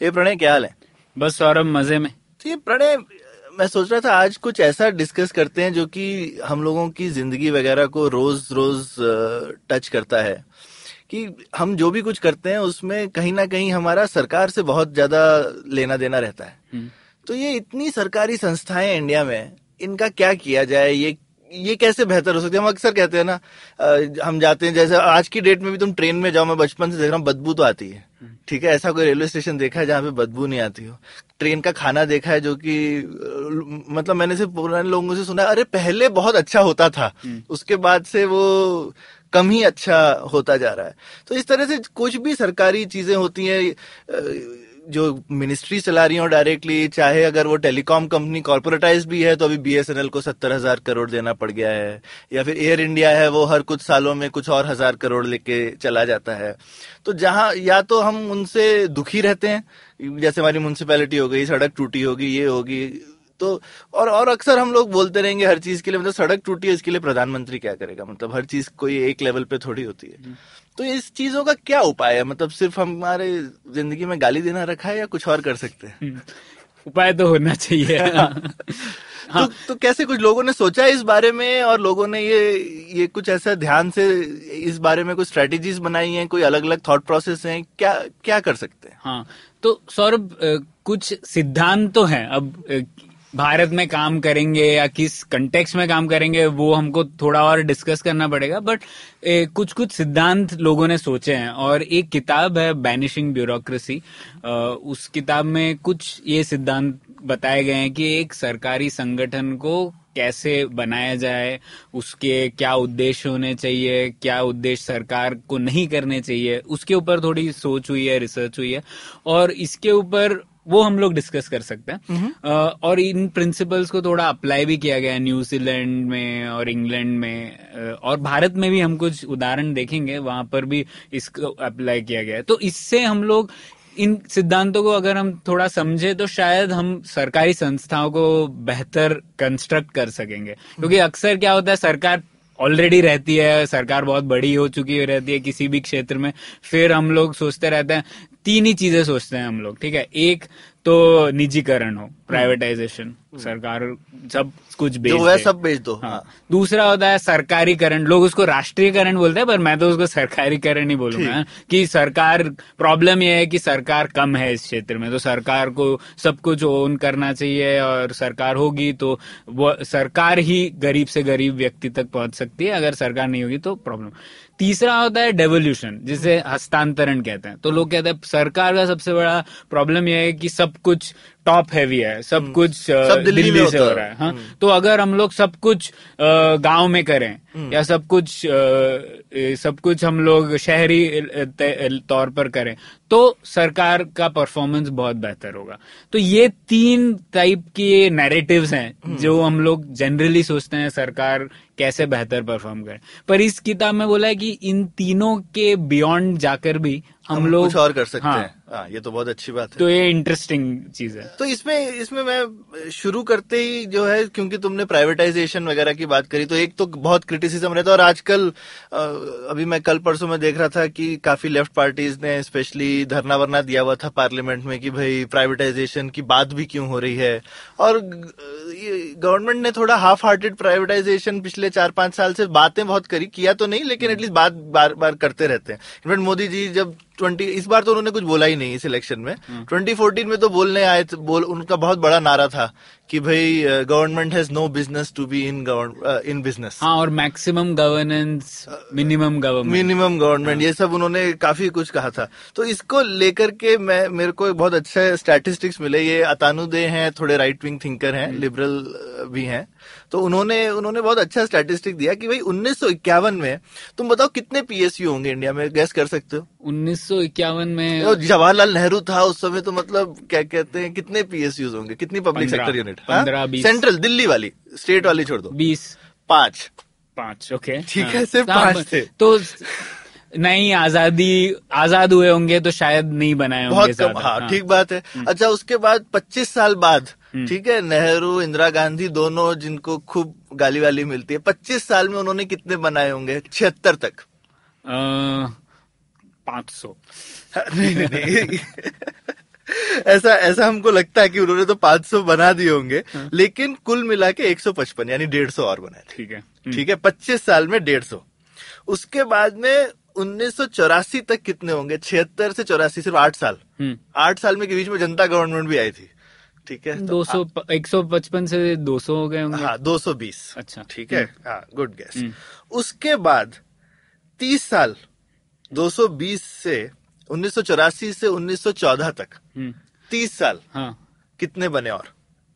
ये प्रणय क्या हाल है? बस सौरभ मज़े में। तो ये प्रणय मैं सोच रहा था आज कुछ ऐसा डिस्कस करते हैं जो कि हम लोगों की ज़िंदगी वगैरह को रोज रोज टच करता है। कि हम जो भी कुछ करते हैं उसमें कहीं ना कहीं हमारा सरकार से बहुत ज़्यादा लेना देना रहता है। तो ये इतनी सरकारी संस्थाएँ इंडिया में इनका क्या किया जाए ये ये कैसे बेहतर हो सकती है? हम अक्सर कहते हैं ना हम जाते हैं जैसे आज की डेट में भी तुम ट्रेन में जाओ मैं बचपन से देख रहा हूँ बदबू तो आती है। ठीक है ऐसा कोई रेलवे स्टेशन देखा है जहाँ पे बदबू नहीं आती हो? ट्रेन का खाना देखा है जो कि मतलब मैंने सिर्फ़ पुराने लोगों से सुना है अरे पहले बहुत अच्छा होता था। उसके बाद से वो कम ही अच्छा होता जा रहा है। तो इस तरह से कुछ भी सरकारी चीज़ें होती हैं जो मिनिस्ट्री चला रही हो डायरेक्टली चाहे अगर वो टेलीकॉम कंपनी कॉर्पोरेटाइज भी है तो अभी बीएसएनएल को सत्तर हज़ार करोड़ देना पड़ गया है। या फिर एयर इंडिया है, वो हर कुछ सालों में कुछ और हज़ार करोड़ लेके चला जाता है। तो जहाँ, या तो हम उनसे दुखी रहते हैं, जैसे हमारी म्यूनसिपैलिटी हो गई, सड़क टूटी होगी, ये होगी तो और और अक्सर हम लोग बोलते रहेंगे हर चीज़ के लिए मतलब सड़क टूटी है इसके लिए प्रधानमंत्री क्या करेगा? मतलब हर चीज़ कोई एक लेवल पे थोड़ी होती है। तो इस चीज़ों का क्या उपाय है? मतलब सिर्फ़ हमारे ज़िंदगी में गाली देना रखा है या कुछ और कर सकते हैं? उपाय तो होना चाहिए। हाँ। तो, तो कैसे कुछ लोगों ने सोचा है इस बारे में और लोगों ने ये ये कुछ ऐसा ध्यान से इस बारे में कुछ स्ट्रेटेजीज बनाई हैं? कोई अलग अलग थॉट प्रोसेस हैं? क्या क्या कर सकते हैं? हाँ। तो सौरभ कुछ सिद्धांत तो हैं। अब भारत में काम करेंगे या किस कंटेक्स में काम करेंगे, वो हमको थोड़ा और डिस्कस करना पड़ेगा बट कुछ कुछ सिद्धांत लोगों ने सोचे हैं और एक किताब है बैनिशिंग ब्यूरोक्रेसी उस किताब में कुछ ये सिद्धांत बताए गए हैं कि एक सरकारी संगठन को कैसे बनाया जाए, उसके क्या उद्देश्य होने चाहिए, क्या उद्देश्य सरकार को नहीं करने चाहिए, उसके ऊपर थोड़ी सोच हुई है रिसर्च हुई है और इसके ऊपर वो हम लोग डिस्कस कर सकते हैं। अ, और इन प्रिंसिपल्स को थोड़ा अप्लाई भी किया गया न्यूजीलैंड में और इंग्लैंड में। और भारत में भी हम कुछ उदाहरण देखेंगे वहाँ पर भी इसको अप्लाई किया गया है। तो इससे हम लोग इन सिद्धांतों को अगर हम थोड़ा समझे तो शायद हम सरकारी संस्थाओं को बेहतर कंस्ट्रक्ट कर सकेंगे। क्योंकि अक्सर क्या होता है सरकार ऑलरेडी रहती है सरकार बहुत बड़ी हो चुकी रहती है किसी भी क्षेत्र में। फिर हम लोग सोचते रहते हैं तीन ही चीज़ें सोचते हैं हम लोग ठीक है? एक तो निजीकरण हो प्राइवेटाइजेशन सरकार सब कुछ बेच जो है। सब बेच दो हाँ। दूसरा होता है सरकारीकरण। लोग उसको राष्ट्रीयकरण बोलते हैं पर मैं तो उसको सरकारीकरण ही बोलूँगा। कि सरकार प्रॉब्लम यह है कि सरकार कम है इस क्षेत्र में। तो सरकार को सब कुछ ओन करना चाहिए और सरकार होगी तो वो सरकार ही गरीब से गरीब व्यक्ति तक पहुँच सकती है। अगर सरकार नहीं होगी तो प्रॉब्लम तीसरा होता है डेवोल्यूशन जिसे हस्तांतरण कहते हैं। तो लोग कहते हैं सरकार का सबसे बड़ा प्रॉब्लम यह है कि सब कुछ टॉप हैवी है सब कुछ सब दिल्ली दिल्ली से हो रहा है हाँ। तो अगर हम लोग सब कुछ गाँव में करें या सब कुछ सब कुछ हम लोग शहरी तौर पर करें तो सरकार का परफॉर्मेंस बहुत बेहतर होगा। तो ये तीन टाइप के नैरेटिव्स हैं जो हम लोग जनरली सोचते हैं सरकार कैसे बेहतर परफॉर्म करे। पर इस किताब में बोला है कि इन तीनों के बियॉन्ड जाकर भी हम, हम लोग कुछ और कर सकते हाँ, हैं। हाँ ये तो बहुत अच्छी बात है। तो ये इंटरेस्टिंग चीज़ है। तो इसमें इसमें मैं शुरू करते ही जो है क्योंकि तुमने प्राइवेटाइजेशन वगैरह की बात करी तो एक तो बहुत क्रिटिसिज्म रहता है और आजकल अभी मैं कल परसों में देख रहा था कि काफ़ी लेफ़्ट पार्टीज़ ने स्पेशली धरना वरना दिया हुआ था पार्लियामेंट में कि भाई प्राइवेटाइजेशन की बात भी क्यों हो रही है। और गवर्नमेंट ने थोड़ा हाफ़ हार्टेड प्राइवेटाइजेशन पिछले चार पाँच साल से बातें बहुत करी किया तो नहीं लेकिन एटलीस्ट बात बार बार करते रहते हैं। इनफैक्ट मोदी जी जब ट्वेंटी इस बार तो उन्होंने कुछ बोला ही नहीं इस इलेक्शन में। ट्वेंटी फोर्टीन में तो बोलने आए थे बोल उनका बहुत बड़ा नारा था कि भाई government has no business to be in in business हाँ और maximum governance minimum government minimum government ये सब उन्होंने काफ़ी कुछ कहा था। तो इसको लेकर के मैं मेरे को बहुत अच्छा स्टैटिस्टिक्स मिले। ये अतानुदे हैं थोड़े राइट विंग थिंकर हैं लिबरल भी हैं। तो उन्होंने उन्होंने बहुत अच्छा स्टैटिस्टिक दिया कि भाई उन्नीस में तुम बताओ कितने पीएसयू होंगे इंडिया में? गैस कर सकते हो? उन्नीस सौ इक्यावन में तो जवाहरलाल नेहरू था उस समय तो मतलब क्या कहते हैं कितने पीएसयू होंगे? कितनी public sector unit central Delhi वाली स्टेट वाली छोड़ दो। बीस। पाँच। पाँच ओके ठीक है, हाँ। सिर्फ़ हाँ, पाँच थे। तो नहीं आज़ादी आज़ाद हुए होंगे तो शायद नहीं बनाए होंगे बहुत कम ज़्यादा। हाँ ठीक बात है। अच्छा उसके बाद 25 साल बाद ठीक है नेहरू इंदिरा गांधी दोनों जिनको खूब गाली वाली मिलती है। 25 साल में उन्होंने कितने बनाए होंगे? छिहत्तर तक। पाँच सौ। नहीं नहीं नहीं। ऐसा ऐसा हमको लगता है कि उन्होंने तो 500 बना दिए होंगे लेकिन कुल मिला के 155 यानी 150 और बनाए ठीक है। ठीक है 25 साल में 150 उसके बाद में उन्नीस सौ चौरासी तक कितने होंगे? छिहत्तर से चौरासी सिर्फ़ आठ साल। हम्म। आठ साल में के बीच में जनता गवर्नमेंट भी आई थी। ठीक है तो दो सौ एक सौ पचपन से दो सौ हो गए होंगे। हाँ दो सौ बीस। अच्छा। ठीक है? हाँ गुड गैस हम्म। उसके बाद तीस साल 220 से उन्नीस सौ चौरासी से 1914 तक। हम्म, तीस साल हाँ। कितने बने और?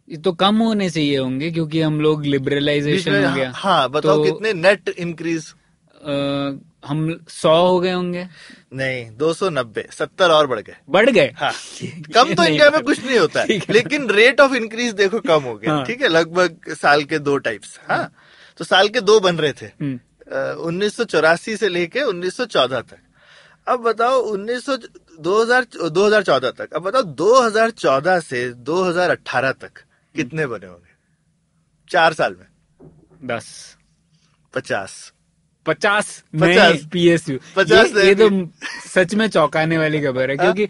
ये तो कम होने चाहिए होंगे क्योंकि हम लोग लिबरलाइजेशन हो गया। हाँ बताओ तो, कितने नेट इंक्रीज हम सौ हो गए होंगे। नहीं 290 सत्तर और बढ़ गए। बढ़ गए? हाँ। कम तो इंडिया में कुछ नहीं होता है। है। लेकिन रेट ऑफ़ इंक्रीज देखो कम हो गया। हाँ। ठीक है लगभग साल के दो टाइप्स हाँ। तो साल के दो बन रहे थे। हम्म, उन्नीस से लेके 1914 तक। अब बताओ उन्नीस सौ दो हज़ार दो हज़ार चौदह तक। अब बताओ 2014 से 2018 तक कितने बने होंगे? चार साल में। दस। पचास। पचास पचास। पीएसयू। पचास ये, ये तो सच में चौंकाने वाली खबर है। क्योंकि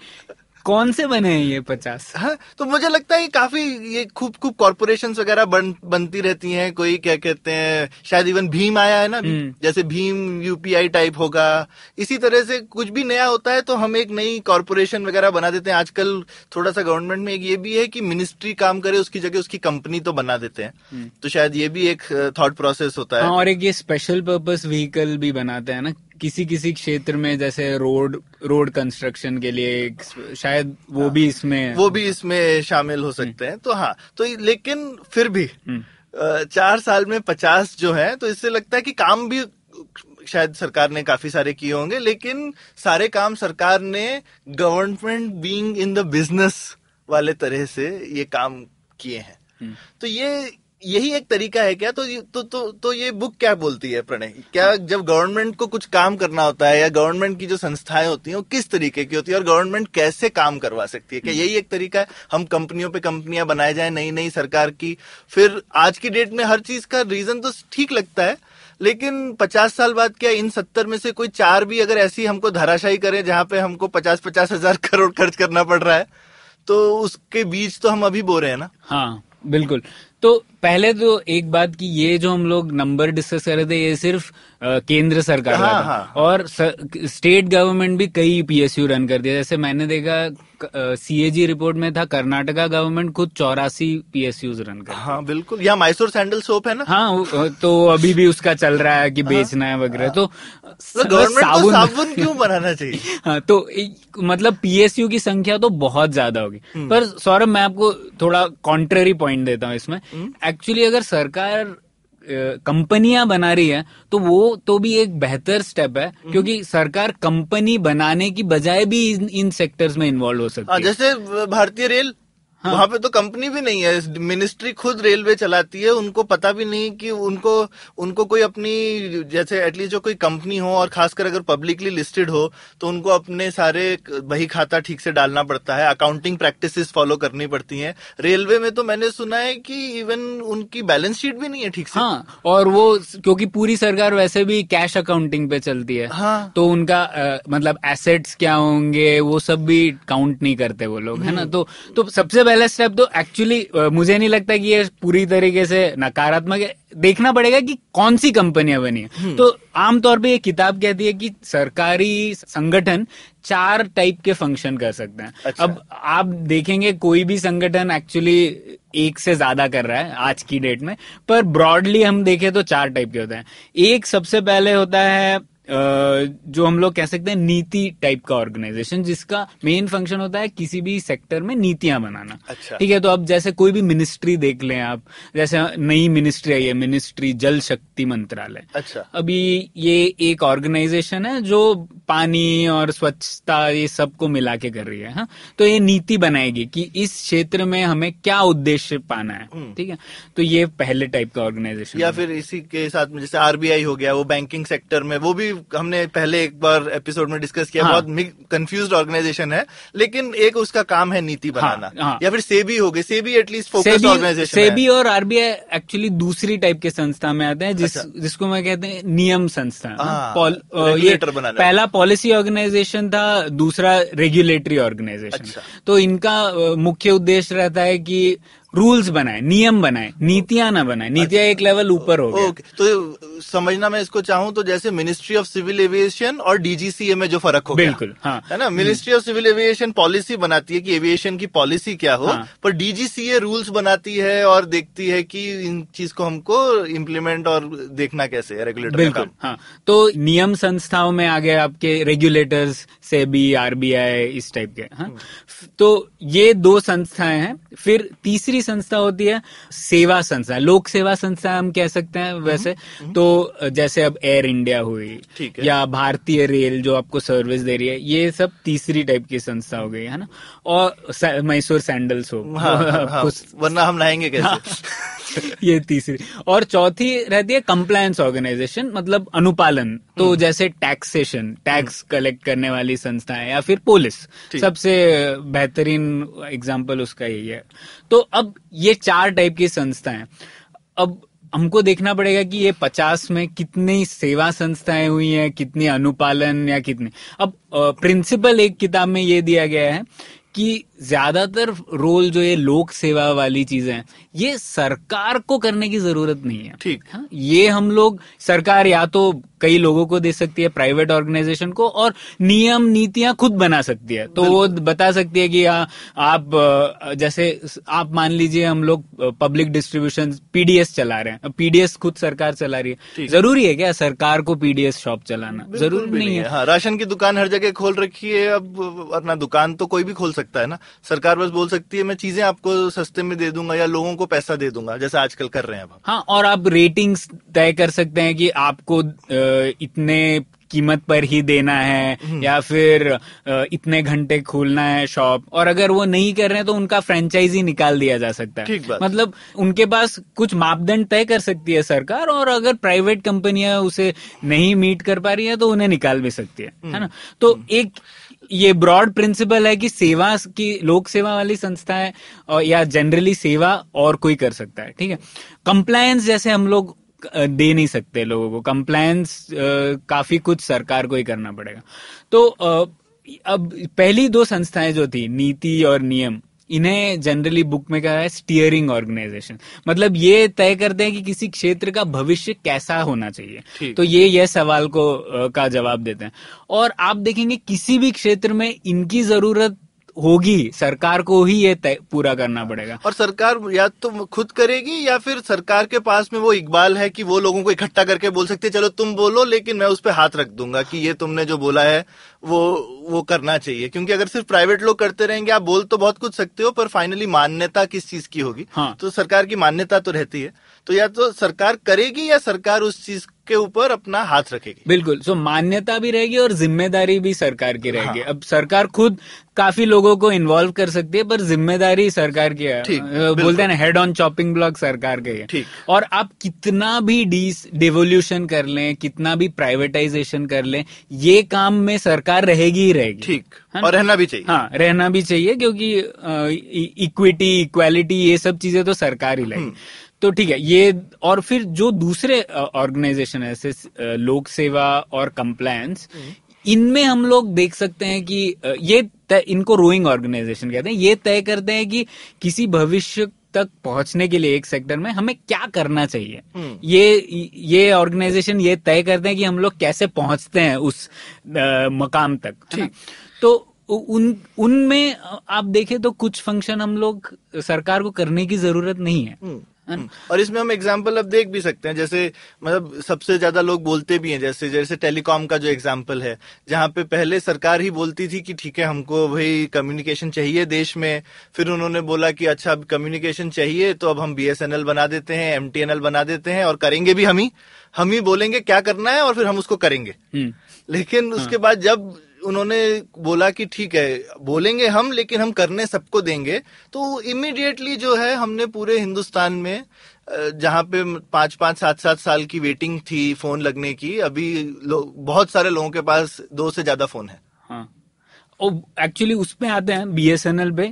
कौन से बने हैं ये पचास? हाँ तो मुझे लगता है काफ़ी ये खूब खूब कॉरपोरेशन वगैरह बन, बनती रहती हैं। कोई क्या कहते हैं शायद इवन भीम आया है ना? हम्म। जैसे भीम यूपीआई टाइप होगा। इसी तरह से कुछ भी नया होता है तो हम एक नई कॉर्पोरेशन वगैरह बना देते हैं। आजकल थोड़ा सा गवर्नमेंट में एक ये भी है कि मिनिस्ट्री काम करे उसकी जगह उसकी कंपनी तो बना देते हैं। तो शायद ये भी एक थॉट प्रोसेस होता है। हम्म। हाँ और एक ये स्पेशल पर्पज व्हीकल भी बनाते हैं ना? किसी किसी क्षेत्र में जैसे रोड रोड कंस्ट्रक्शन के लिए शायद वो भी इसमें हाँ। वो भी इसमें शामिल हो सकते हैं तो हाँ तो लेकिन फिर भी हम्म, चार साल में पचास जो है तो इससे लगता है कि काम भी शायद सरकार ने काफ़ी सारे किए होंगे लेकिन सारे काम सरकार ने government being in the business वाले तरह से ये काम किए हैं हम्म। तो ये यही एक तरीका है क्या? तो तो तो तो ये बुक क्या बोलती है प्रणय? क्या जब गवर्नमेंट को कुछ काम करना होता है या गवर्नमेंट की जो संस्थाएँ होती हैं वो किस तरीके की होती है और गवर्नमेंट कैसे काम करवा सकती है? क्या यही एक तरीका है? हम कंपनियों पे कंपनियाँ बनाए जाए नई नई सरकार की फिर आज की डेट में हर चीज़ का रीजन तो ठीक लगता है लेकिन पचास साल बाद क्या इन सत्तर में से कोई चार भी अगर ऐसी हमको धराशायी करे जहाँ पे हमको पचास पचास हज़ार करोड़ खर्च करना पड़ रहा है तो उसके बीच तो हम अभी बो रहे हैं ना? हाँ बिल्कुल। तो पहले तो एक बात की ये जो हम लोग नंबर डिस्कस कर रहे थे ये सिर्फ़ केंद्र सरकार हाँ, था। हाँ। और स- स्टेट गवर्नमेंट भी कई पीएसयू रन कर दिया। जैसे मैंने देखा सीएजी रिपोर्ट में था कर्नाटका गवर्नमेंट खुद चौरासी पीएसयूज रन कर हाँ बिल्कुल। यहाँ मैसूर सैंडल सोप है ना? हाँ तो अभी भी उसका चल रहा है कि बेचना है वगैरह। तो तो गवर्नमेंट को साबुन क्यों बनाना चाहिए? हाँ तो मतलब पीएसयू की संख्या तो बहुत ज़्यादा होगी। हम्म। पर सौरभ मैं आपको थोड़ा कॉन्ट्ररी पॉइंट देता हूँ इसमें। हम्म। एक्चुअली अगर सरकार कंपनियाँ बना रही है तो वो तो भी एक बेहतर स्टेप है हम्म। क्योंकि सरकार कंपनी बनाने की बजाय भी इन, इन सेक्टर्स में इन्वॉल्व हो हाँ सकती है जैसे भारतीय रेल हाँ। वहाँ पे तो कंपनी भी नहीं है। मिनिस्ट्री खुद रेलवे चलाती है। उनको पता भी नहीं कि उनको उनको कोई अपनी जैसे एटलीस्ट जो कोई कंपनी हो और खासकर अगर पब्लिकली लिस्टेड हो तो उनको अपने सारे बही खाता ठीक से डालना पड़ता है। अकाउंटिंग प्रैक्टिसेस फॉलो करनी पड़ती हैं। रेलवे में तो मैंने सुना है कि इवन उनकी बैलेंस शीट भी नहीं है ठीक से। हाँ और वो क्योंकि पूरी सरकार वैसे भी कैश अकाउंटिंग पे चलती है। हाँ। तो उनका अ, मतलब एसेट्स क्या होंगे वो सब भी काउंट नहीं करते वो लोग है ना? तो तो सबसे पहला स्टेप तो एक्चुअली मुझे नहीं लगता कि ये पूरी तरीके से नकारात्मक है। देखना पड़ेगा कि कौन सी कंपनियाँ बनी है। तो आमतौर पे ये किताब कहती है कि सरकारी संगठन चार टाइप के फ़ंक्शन कर सकते हैं। अच्छा। अब आप देखेंगे कोई भी संगठन एक्चुअली एक से ज़्यादा कर रहा है आज की डेट में पर ब्रॉडली हम देखें तो चार टाइप के होते हैं। एक सबसे पहले होता है जो हम लोग कह सकते हैं नीति टाइप का ऑर्गेनाइजेशन जिसका मेन फ़ंक्शन होता है किसी भी सेक्टर में नीतियाँ बनाना। अच्छा। ठीक है तो अब जैसे कोई भी मिनिस्ट्री देख लें आप जैसे नई मिनिस्ट्री आई है मिनिस्ट्री जल शक्ति मंत्रालय। अच्छा। अभी ये एक ऑर्गेनाइजेशन है जो पानी और स्वच्छता ये सबको मिला के कर रही है हाँ। तो ये नीति बनाएगी कि इस क्षेत्र में हमें क्या उद्देश्य पाना है हम्म। ठीक है। तो ये पहले टाइप का ऑर्गेनाइजेशन या फिर इसी के साथ में जैसे आरबीआई हो गया वो बैंकिंग सेक्टर में वो भी हमने पहले एक बार एपिसोड में डिस्कस किया हाँ। बहुत कंफ्यूज ऑर्गेनाइजेशन है लेकिन एक उसका काम है नीति बनाना हाँ। हाँ. या फिर सेबी हो गई SEBI at least focus organisation SEBI और आरबीआई एक्चुअली दूसरी टाइप के संस्था में आते हैं जिस अच्छा। जिसको मैं कहते हैं नियम संस्था हाँ, ये पहला पॉलिसी ऑर्गेनाइजेशन था दूसरा रेगुलेटरी ऑर्गेनाइजेशन अच्छा। तो इनका मुख्य उद्देश्य रहता है कि रूल्स बनाए नियम बनाए नीतियाँ ना बनाए नीतियाँ एक लेवल ऊपर हो गया। ओके तो समझना मैं इसको चाहूँ तो जैसे मिनिस्ट्री ऑफ़ सिविल एविएशन और डीजीसीए में जो फ़र्क हो बिल्कुल, हाँ। है ना? Ministry of civil aviation policy बनाती है कि एविएशन की पॉलिसी क्या हो हाँ। पर डीजीसीए रूल्स बनाती है और देखती है कि इन चीज़ को हमको इम्प्लीमेंट और देखना कैसे है रेगुलेटर बिल्कुल हाँ। तो नियम संस्थाओं में आ गए आपके रेगुलेटर्स से भी आरबीआई इस टाइप के हाँ। तो ये दो संस्थाएँ हैं फिर तीसरी संस्था होती है। सेवा संस्था लोक सेवा संस्था हम कह सकते हैं वैसे। तो जैसे अब एयर इंडिया हुई या भारतीय रेल जो आपको सर्विस दे रही है ये सब तीसरी टाइप की संस्था हो गई है ना? और मैसूर सैंडल्स हो। हाँ, हाँ, हाँ, वरना हम हाँ। कैसे? ये तीसरी। और चौथी रहती है कंप्लायंस ऑर्गेनाइजेशन मतलब अनुपालन। तो जैसे टैक्सेशन टैक्स कलेक्ट करने वाली संस्थाएँ या फिर पुलिस सबसे बेहतरीन एग्जांपल उसका यही है। तो अब ये चार टाइप की संस्थाएँ। अब हमको देखना पड़ेगा कि ये पचास में कितनी सेवा संस्थाएँ हुई हैं कितनी अनुपालन या कितने। अब प्रिंसिपल एक किताब में ये दिया गया है कि ज़्यादातर रोल जो ये लोक सेवा वाली चीज़ें हैं ये सरकार को करने की ज़रूरत नहीं है। ठीक। हाँ, ये हम लोग सरकार या तो कई लोगों को दे सकती है प्राइवेट ऑर्गेनाइजेशन को और नियम नीतियाँ खुद बना सकती है। तो वो बता सकती है कि आ, आप जैसे आप मान लीजिए हम लोग पब्लिक डिस्ट्रीब्यूशन पीडीएस चला रहे हैं। पीडीएस खुद सरकार चला रही है। ज़रूरी है क्या सरकार को पीडीएस शॉप चलाना? ज़रूरी भी नहीं है। हाँ। राशन की दुकान हर जगह खोल रखी है। अब अपना दुकान तो कोई भी खोल सकता है ना। सरकार बस बोल सकती है मैं चीज़ें आपको सस्ते में दे दूँगा या लोगों को पैसा दे दूँगा जैसे आजकल कर रहे हैं अब हाँ और आप रेटिंग्स तय कर सकते हैं कि आपको इतने कीमत पर ही देना है हम्म। या फिर इतने घंटे खोलना है शॉप। और अगर वो नहीं कर रहे हैं तो उनका फ्रेंचाइजी निकाल दिया जा सकता है। मतलब उनके पास कुछ मापदंड तय कर सकती है सरकार और अगर प्राइवेट कंपनियाँ उसे नहीं मीट कर पा रही है तो उन्हें निकाल भी सकती है। है ना? तो एक ये ब्रॉड प्रिंसिपल है कि सेवा की लोक सेवा वाली संस्थाएँ और या जनरली सेवा और कोई कर सकता है। ठीक है? कंप्लायंस जैसे हम लोग दे नहीं सकते लोगों को। कंप्लायंस काफ़ी कुछ सरकार को ही करना पड़ेगा। तो अब पहली दो संस्थाएँ जो थी नीति और नियम इन्हें जनरली बुक में कहा है? स्टीयरिंग ऑर्गेनाइजेशन मतलब ये तय करते हैं कि किसी क्षेत्र का भविष्य कैसा होना चाहिए। तो ये यह सवाल को का जवाब देते हैं। और आप देखेंगे किसी भी क्षेत्र में इनकी ज़रूरत होगी सरकार को ही ये पूरा करना पड़ेगा। और सरकार या तो खुद करेगी या फिर सरकार के पास में वो इकबाल है कि वो लोगों को इकट्ठा करके बोल सकते चलो तुम बोलो लेकिन मैं उस पर हाथ रख दूँगा कि ये तुमने जो बोला है वो वो करना चाहिए। क्योंकि अगर सिर्फ़ प्राइवेट लोग करते रहेंगे आप बोल तो बहुत कुछ सकते हो पर फाइनली मान्यता किस चीज़ की होगी? हाँ। तो सरकार की मान्यता तो रहती है। तो या तो सरकार करेगी या सरकार उस चीज़ के ऊपर अपना हाथ रखेगी बिल्कुल सो मान्यता भी रहेगी और ज़िम्मेदारी भी सरकार की रहेगी हाँ। अब सरकार खुद काफ़ी लोगों को इन्वॉल्व कर सकती है पर ज़िम्मेदारी सरकार की है ठीक, बोलते हैं ना हेड ऑन चॉपिंग ब्लॉक सरकार के है ठीक। और आप कितना भी डिस डिवोल्यूशन कर लें कितना भी प्राइवेटाइजेशन कर लें ये काम में सरकार रहेगी ही रहेगी ठीक है? और रहना भी चाहिए हाँ रहना भी चाहिए क्योंकि इक्विटी इक्वालिटी ये सब चीज़ें तो सरकार ही हम्म। लाएगी तो ठीक है ये और फिर जो दूसरे ऑर्गेनाइजेशन है जैसे लोक सेवा और कंप्लायंस हम्म। इनमें हम लोग देख सकते हैं कि ये तय- इनको रोइंग ऑर्गेनाइजेशन कहते हैं ये तय करते हैं कि किसी भविष्य तक पहुँचने के लिए एक सेक्टर में हमें क्या करना चाहिए हम्म। ये ये ऑर्गेनाइजेशन ये तय करते हैं कि हम लोग कैसे पहुँचते हैं उस अ, मकाम तक ठीक तो उन उनमें आप देखें तो कुछ फ़ंक्शन हम लोग सरकार को करने की ज़रूरत नहीं है? हम्म। और इसमें हम एग्ज़ाम्पल अब देख भी सकते हैं जैसे मतलब सबसे ज़्यादा लोग बोलते भी हैं जैसे जैसे टेलीकॉम का जो एग्ज़ाम्पल है जहाँ पे पहले सरकार ही बोलती थी कि ठीक है हमको भाई कम्युनिकेशन चाहिए देश में फिर उन्होंने बोला कि अच्छा अब कम्युनिकेशन चाहिए तो अब हम बीएसएनएल बना देते हैं एमटीएनएल बना देते हैं और करेंगे भी हम ही। हम ही बोलेंगे क्या करना है और फिर हम उसको करेंगे। हम्म। लेकिन उसके बाद जब उन्होंने बोला कि ठीक है, बोलेंगे हम, लेकिन हम करने सबको देंगे। तो इमीडिएटली जो है, हमने पूरे हिंदुस्तान में जहाँ पे पाँच पाँच, सात सात साल की वेटिंग थी फ़ोन लगने की, अभी बहुत सारे लोगों के पास दो से ज़्यादा फ़ोन है। हाँ। एक्चुअली उसमें आते हैं बीएसएनएल पे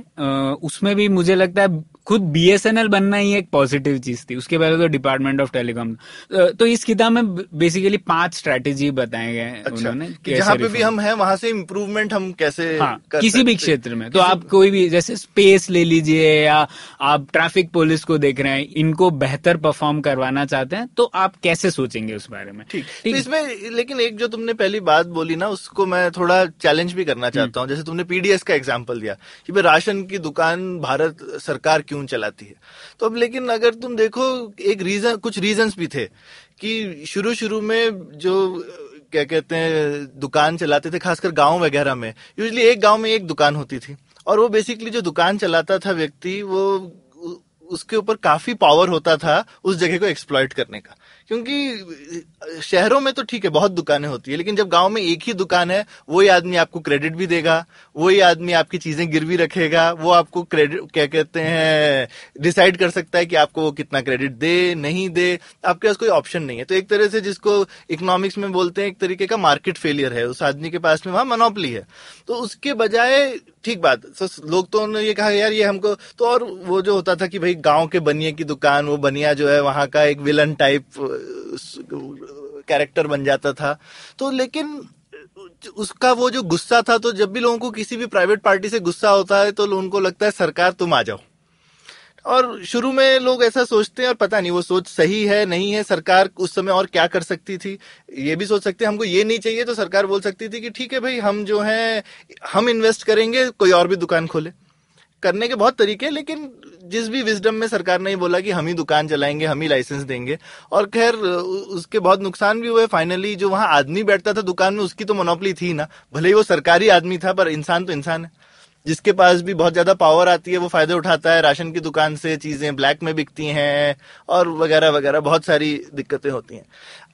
उसमें भी मुझे लगता है खुद बीएसएनएल बनना ही एक पॉजिटिव चीज़ थी। उसके पहले तो डिपार्टमेंट ऑफ़ टेलीकॉम तो इस किताब में बेसिकली पाँच स्ट्रेटेजी बताए गए अच्छा। उन्होंने जहाँ पे भी हम हैं वहाँ से इम्प्रूवमेंट हम कैसे हाँ कर किसी भी क्षेत्र में। तो आप कोई भी जैसे स्पेस ले लीजिए या आप ट्रैफ़िक पुलिस को देख रहे हैं इनको बेहतर परफॉर्म करवाना चाहते हैं तो आप कैसे सोचेंगे उस बारे में? ठीक। तो इसमें लेकिन एक जो तुमने पहली बात बोली ना उसको मैं थोड़ा चैलेंज भी करना चाहता हूँ। जैसे तुमने पीडीएस का एग्ज़ाम्पल दिया कि भाई राशन की दुकान भारत सरकार क्यों चलाती है। तो अब लेकिन अगर तुम देखो, एक रीजन कुछ रीजंस भी थे कि शुरू शुरू में जो, क्या कहते हैं, दुकान चलाते थे, खासकर गाँव वगैरह में यूजली एक गाँव में एक दुकान होती थी। और वो बेसिकली जो दुकान चलाता था व्यक्ति, वो उसके ऊपर काफ़ी पावर होता था उस जगह को एक्सप्लॉयट करने का। क्योंकि, शहरों में तो ठीक है, बहुत दुकानें होती है, लेकिन जब गाँव में एक ही दुकान है, वही आदमी आपको क्रेडिट भी देगा, वही आदमी आपकी चीज़ें गिरवी रखेगा, वो आपको क्रेडिट क्या कहते हैं डिसाइड कर सकता है कि आपको वो कितना क्रेडिट दे, नहीं दे, आपके पास कोई ऑप्शन नहीं है। तो एक तरह से जिसको इकोनॉमिक्स में बोलते हैं, एक तरीके का मार्केट फेलियर है, उस आदमी के पास में वहाँ मनोपली है। तो उसके बजाय ठीक बात। सो, लोग तो उन्होंने ये कहा, यार, ये हमको तो और वो जो होता था कि भाई, गाँव के बनिए की दुकान, वो बनिया जो है, वहाँ का एक विलन टाइप कैरेक्टर बन जाता था। तो लेकिन, उसका वो जो गुस्सा था तो जब भी लोगों को किसी भी प्राइवेट पार्टी से गुस्सा होता है तो उनको लगता है, सरकार, तुम आ जाओ। और शुरू में लोग ऐसा सोचते हैं और पता नहीं, वो सोच सही है, नहीं है, सरकार उस समय और क्या कर सकती थी? ये भी सोच सकते हैं, हमको ये नहीं चाहिए तो सरकार बोल सकती थी कि ठीक है भाई, हम जो है, हम इन्वेस्ट करेंगे, कोई और भी दुकान खोले। करने के बहुत तरीके हैं, लेकिन जिस भी विजडम में सरकार ने बोला कि हम ही दुकान चलाएँगे हम ही लाइसेंस देंगे, और खैर उसके बहुत नुकसान भी हुए। फाइनली जो वहाँ आदमी बैठता था दुकान में, उसकी तो मोनोपली थी ना। भले ही वो सरकारी आदमी था, पर इंसान तो इंसान है। जिसके पास भी बहुत ज़्यादा पावर आती है वो फ़ायदे उठाता है। राशन की दुकान से चीज़ें ब्लैक में बिकती हैं और वगैरह वगैरह बहुत सारी दिक्कतें होती हैं।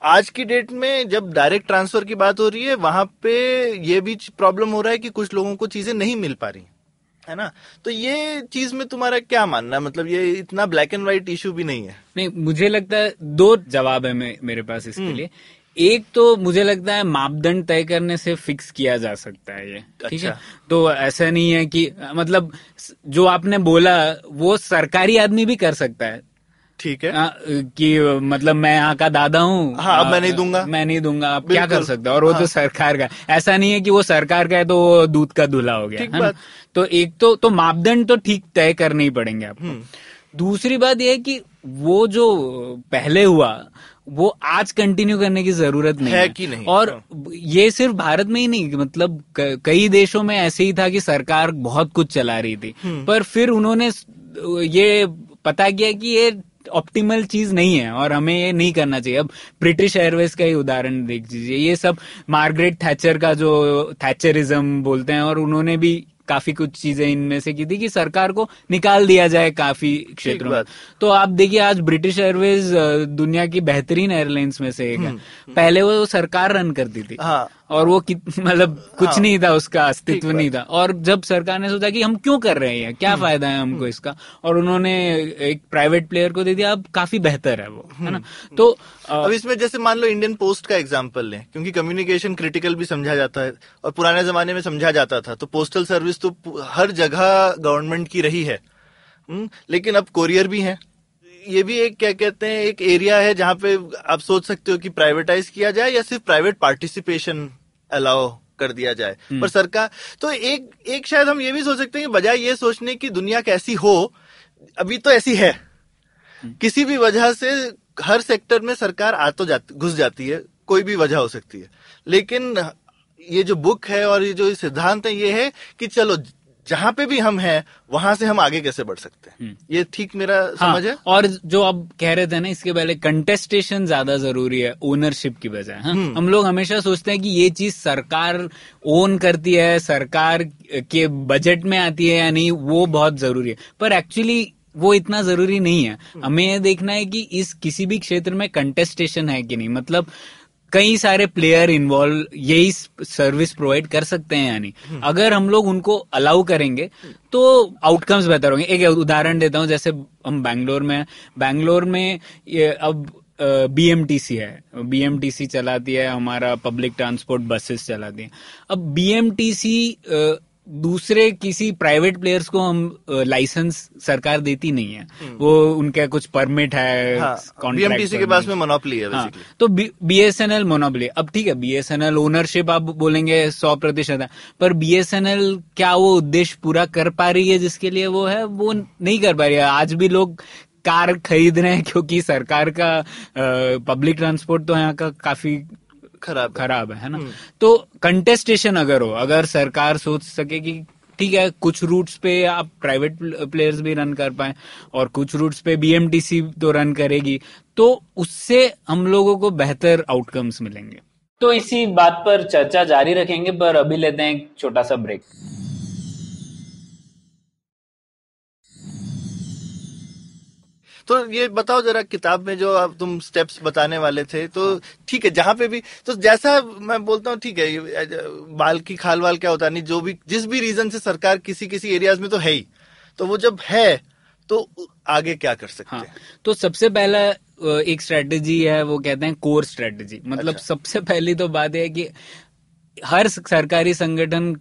आज की डेट में जब डायरेक्ट ट्रांसफ़र की बात हो रही है वहाँ पे ये भी प्रॉब्लम हो रहा है कि कुछ लोगों को चीज़ें नहीं मिल पा रही है ना? तो ये चीज़ में तुम्हारा क्या मानना है? मतलब ये इतना ब्लैक एंड व्हाइट इशू भी नहीं है। नहीं मुझे लगता है दो जवाब है मे- मेरे पास इसके लिए। एक तो मुझे लगता है मापदंड तय करने से फिक्स किया जा सकता है ये ठीक है अच्छा। तो ऐसा नहीं है कि मतलब जो आपने बोला वो सरकारी आदमी भी कर सकता है ठीक है आ, कि मतलब मैं यहाँ का दादा हूँ हाँ, मैं नहीं दूँगा। मैं नहीं दूँगा आप क्या कर सकते हो और वो हाँ. तो। सरकार का ऐसा नहीं है कि वो सरकार का है तो वो दूध का दूल्हा हो गया है ना? तो एक तो तो मापदंड तो ठीक तय करने ही पड़ेंगे आपको हम्म। दूसरी बात यह है कि वो जो पहले हुआ वो आज कंटिन्यू करने की ज़रूरत नहीं है है, कि नहीं? और हाँ। ये सिर्फ़ भारत में ही नहीं मतलब कई देशों में ऐसे ही था कि सरकार बहुत कुछ चला रही थी हम्म। पर फिर उन्होंने ये पता किया कि ये ऑप्टिमल चीज़ नहीं है और हमें ये नहीं करना चाहिए अब ब्रिटिश एयरवेज का ही उदाहरण देख लीजिए ये सब मार्गरेट थैचर का जो थैचरिज्म बोलते हैं और उन्होंने भी काफ़ी कुछ चीज़ें इनमें से की थी कि सरकार को निकाल दिया जाए काफ़ी क्षेत्रों में। तो आप देखिए आज ब्रिटिश एयरवेज दुनिया की बेहतरीन एयरलाइंस में से एक है। पहले वो सरकार रन करती थी। हाँ। और वो मतलब कुछ हाँ। नहीं था उसका अस्तित्व नहीं था। और जब सरकार ने सोचा कि हम क्यों कर रहे हैं क्या फ़ायदा है हमको इसका और उन्होंने एक प्राइवेट प्लेयर को दे दिया अब काफ़ी बेहतर है वो है ना? तो अ, अब इसमें जैसे मान लो इंडियन पोस्ट का एग्जांपल लें क्योंकि कम्युनिकेशन क्रिटिकल भी समझा जाता है और पुराने जमाने में समझा जाता था तो पोस्टल सर्विस तो हर जगह गवर्नमेंट की रही है। हम्म, लेकिन अब कोरियर भी है। ये भी एक क्या कहते हैं एक एरिया है जहाँ पे आप सोच सकते हो कि प्राइवेटाइज किया जाए या सिर्फ़ प्राइवेट पार्टिसिपेशन अलाउ कर दिया जाए। पर सरकार तो एक एक शायद हम ये भी सोच सकते हैं कि बजाय ये सोचने की दुनिया कैसी हो अभी तो ऐसी है। किसी भी वजह से हर सेक्टर में सरकार आ तो जाती घुस जाती है कोई भी वजह हो सकती है। लेकिन ये जो बुक है और ये जो सिद्धांत है ये है कि चलो जहाँ पे भी हम हैं वहाँ से हम आगे कैसे बढ़ सकते हैं? ये ठीक मेरा हाँ, समझ है? और जो आप कह रहे थे ना इसके पहले कंटेस्टेशन ज़्यादा ज़रूरी है ओनरशिप की बजाय हाँ? हम लोग हमेशा सोचते हैं कि ये चीज़ सरकार ओन करती है सरकार के बजट में आती है या नहीं वो बहुत ज़रूरी है। पर एक्चुअली वो इतना ज़रूरी नहीं है। हमें यह देखना है कि इस किसी भी क्षेत्र में कंटेस्टेशन है कि नहीं। मतलब कई सारे प्लेयर इन्वॉल्व यही सर्विस प्रोवाइड कर सकते हैं यानी। अगर हम लोग उनको अलाउ करेंगे तो आउटकम्स बेहतर होंगे। एक उदाहरण देता हूँ जैसे हम बैंगलोर में बैंगलोर में ये अब बीएमटीसी है। बीएमटीसी चलाती है हमारा पब्लिक ट्रांसपोर्ट बसेस चलाती है। अब बीएमटीसी दूसरे किसी प्राइवेट प्लेयर्स को हम लाइसेंस सरकार देती नहीं है। वो उनका कुछ परमिट है हाँ, बीएमटीसी के पास में मोनोपली है हाँ, बेसिकली तो बीएसएनएल मोनोपली अब ठीक है बीएसएनएल ओनरशिप आप बोलेंगे सौ प्रतिशत है पर बीएसएनएल क्या वो उद्देश्य पूरा कर पा रही है जिसके लिए वो है? वो नहीं कर पा रही है। आज भी लोग कार खरीद रहे हैं क्योंकि सरकार का पब्लिक ट्रांसपोर्ट तो यहाँ का काफ़ी खराब है। खराब है है ना? तो कंटेस्टेशन अगर हो अगर सरकार सोच सके कि ठीक है कुछ रूट्स पे आप प्राइवेट प्लेयर्स भी रन कर पाए और कुछ रूट्स पे बीएमटीसी तो रन करेगी तो उससे हम लोगों को बेहतर आउटकम्स मिलेंगे। तो इसी बात पर चर्चा जारी रखेंगे पर अभी लेते हैं एक छोटा सा ब्रेक तो ये बताओ जरा किताब में जो अब तुम स्टेप्स बताने वाले थे तो ठीक है जहाँ पे भी तो जैसा मैं बोलता हूँ ठीक है बाल की खाल वाल क्या होता नहीं जो भी जिस भी रीजन से सरकार किसी किसी एरियाज़ में तो है ही। तो वो जब है तो आगे क्या कर सकते हाँ। हैं? तो सबसे पहला एक स्ट्रेटेजी है वो कहते हैं कोर स्ट्रेटेजी मतलब अच्छा। सबसे पहली तो बात है कि हर सरकारी संगठन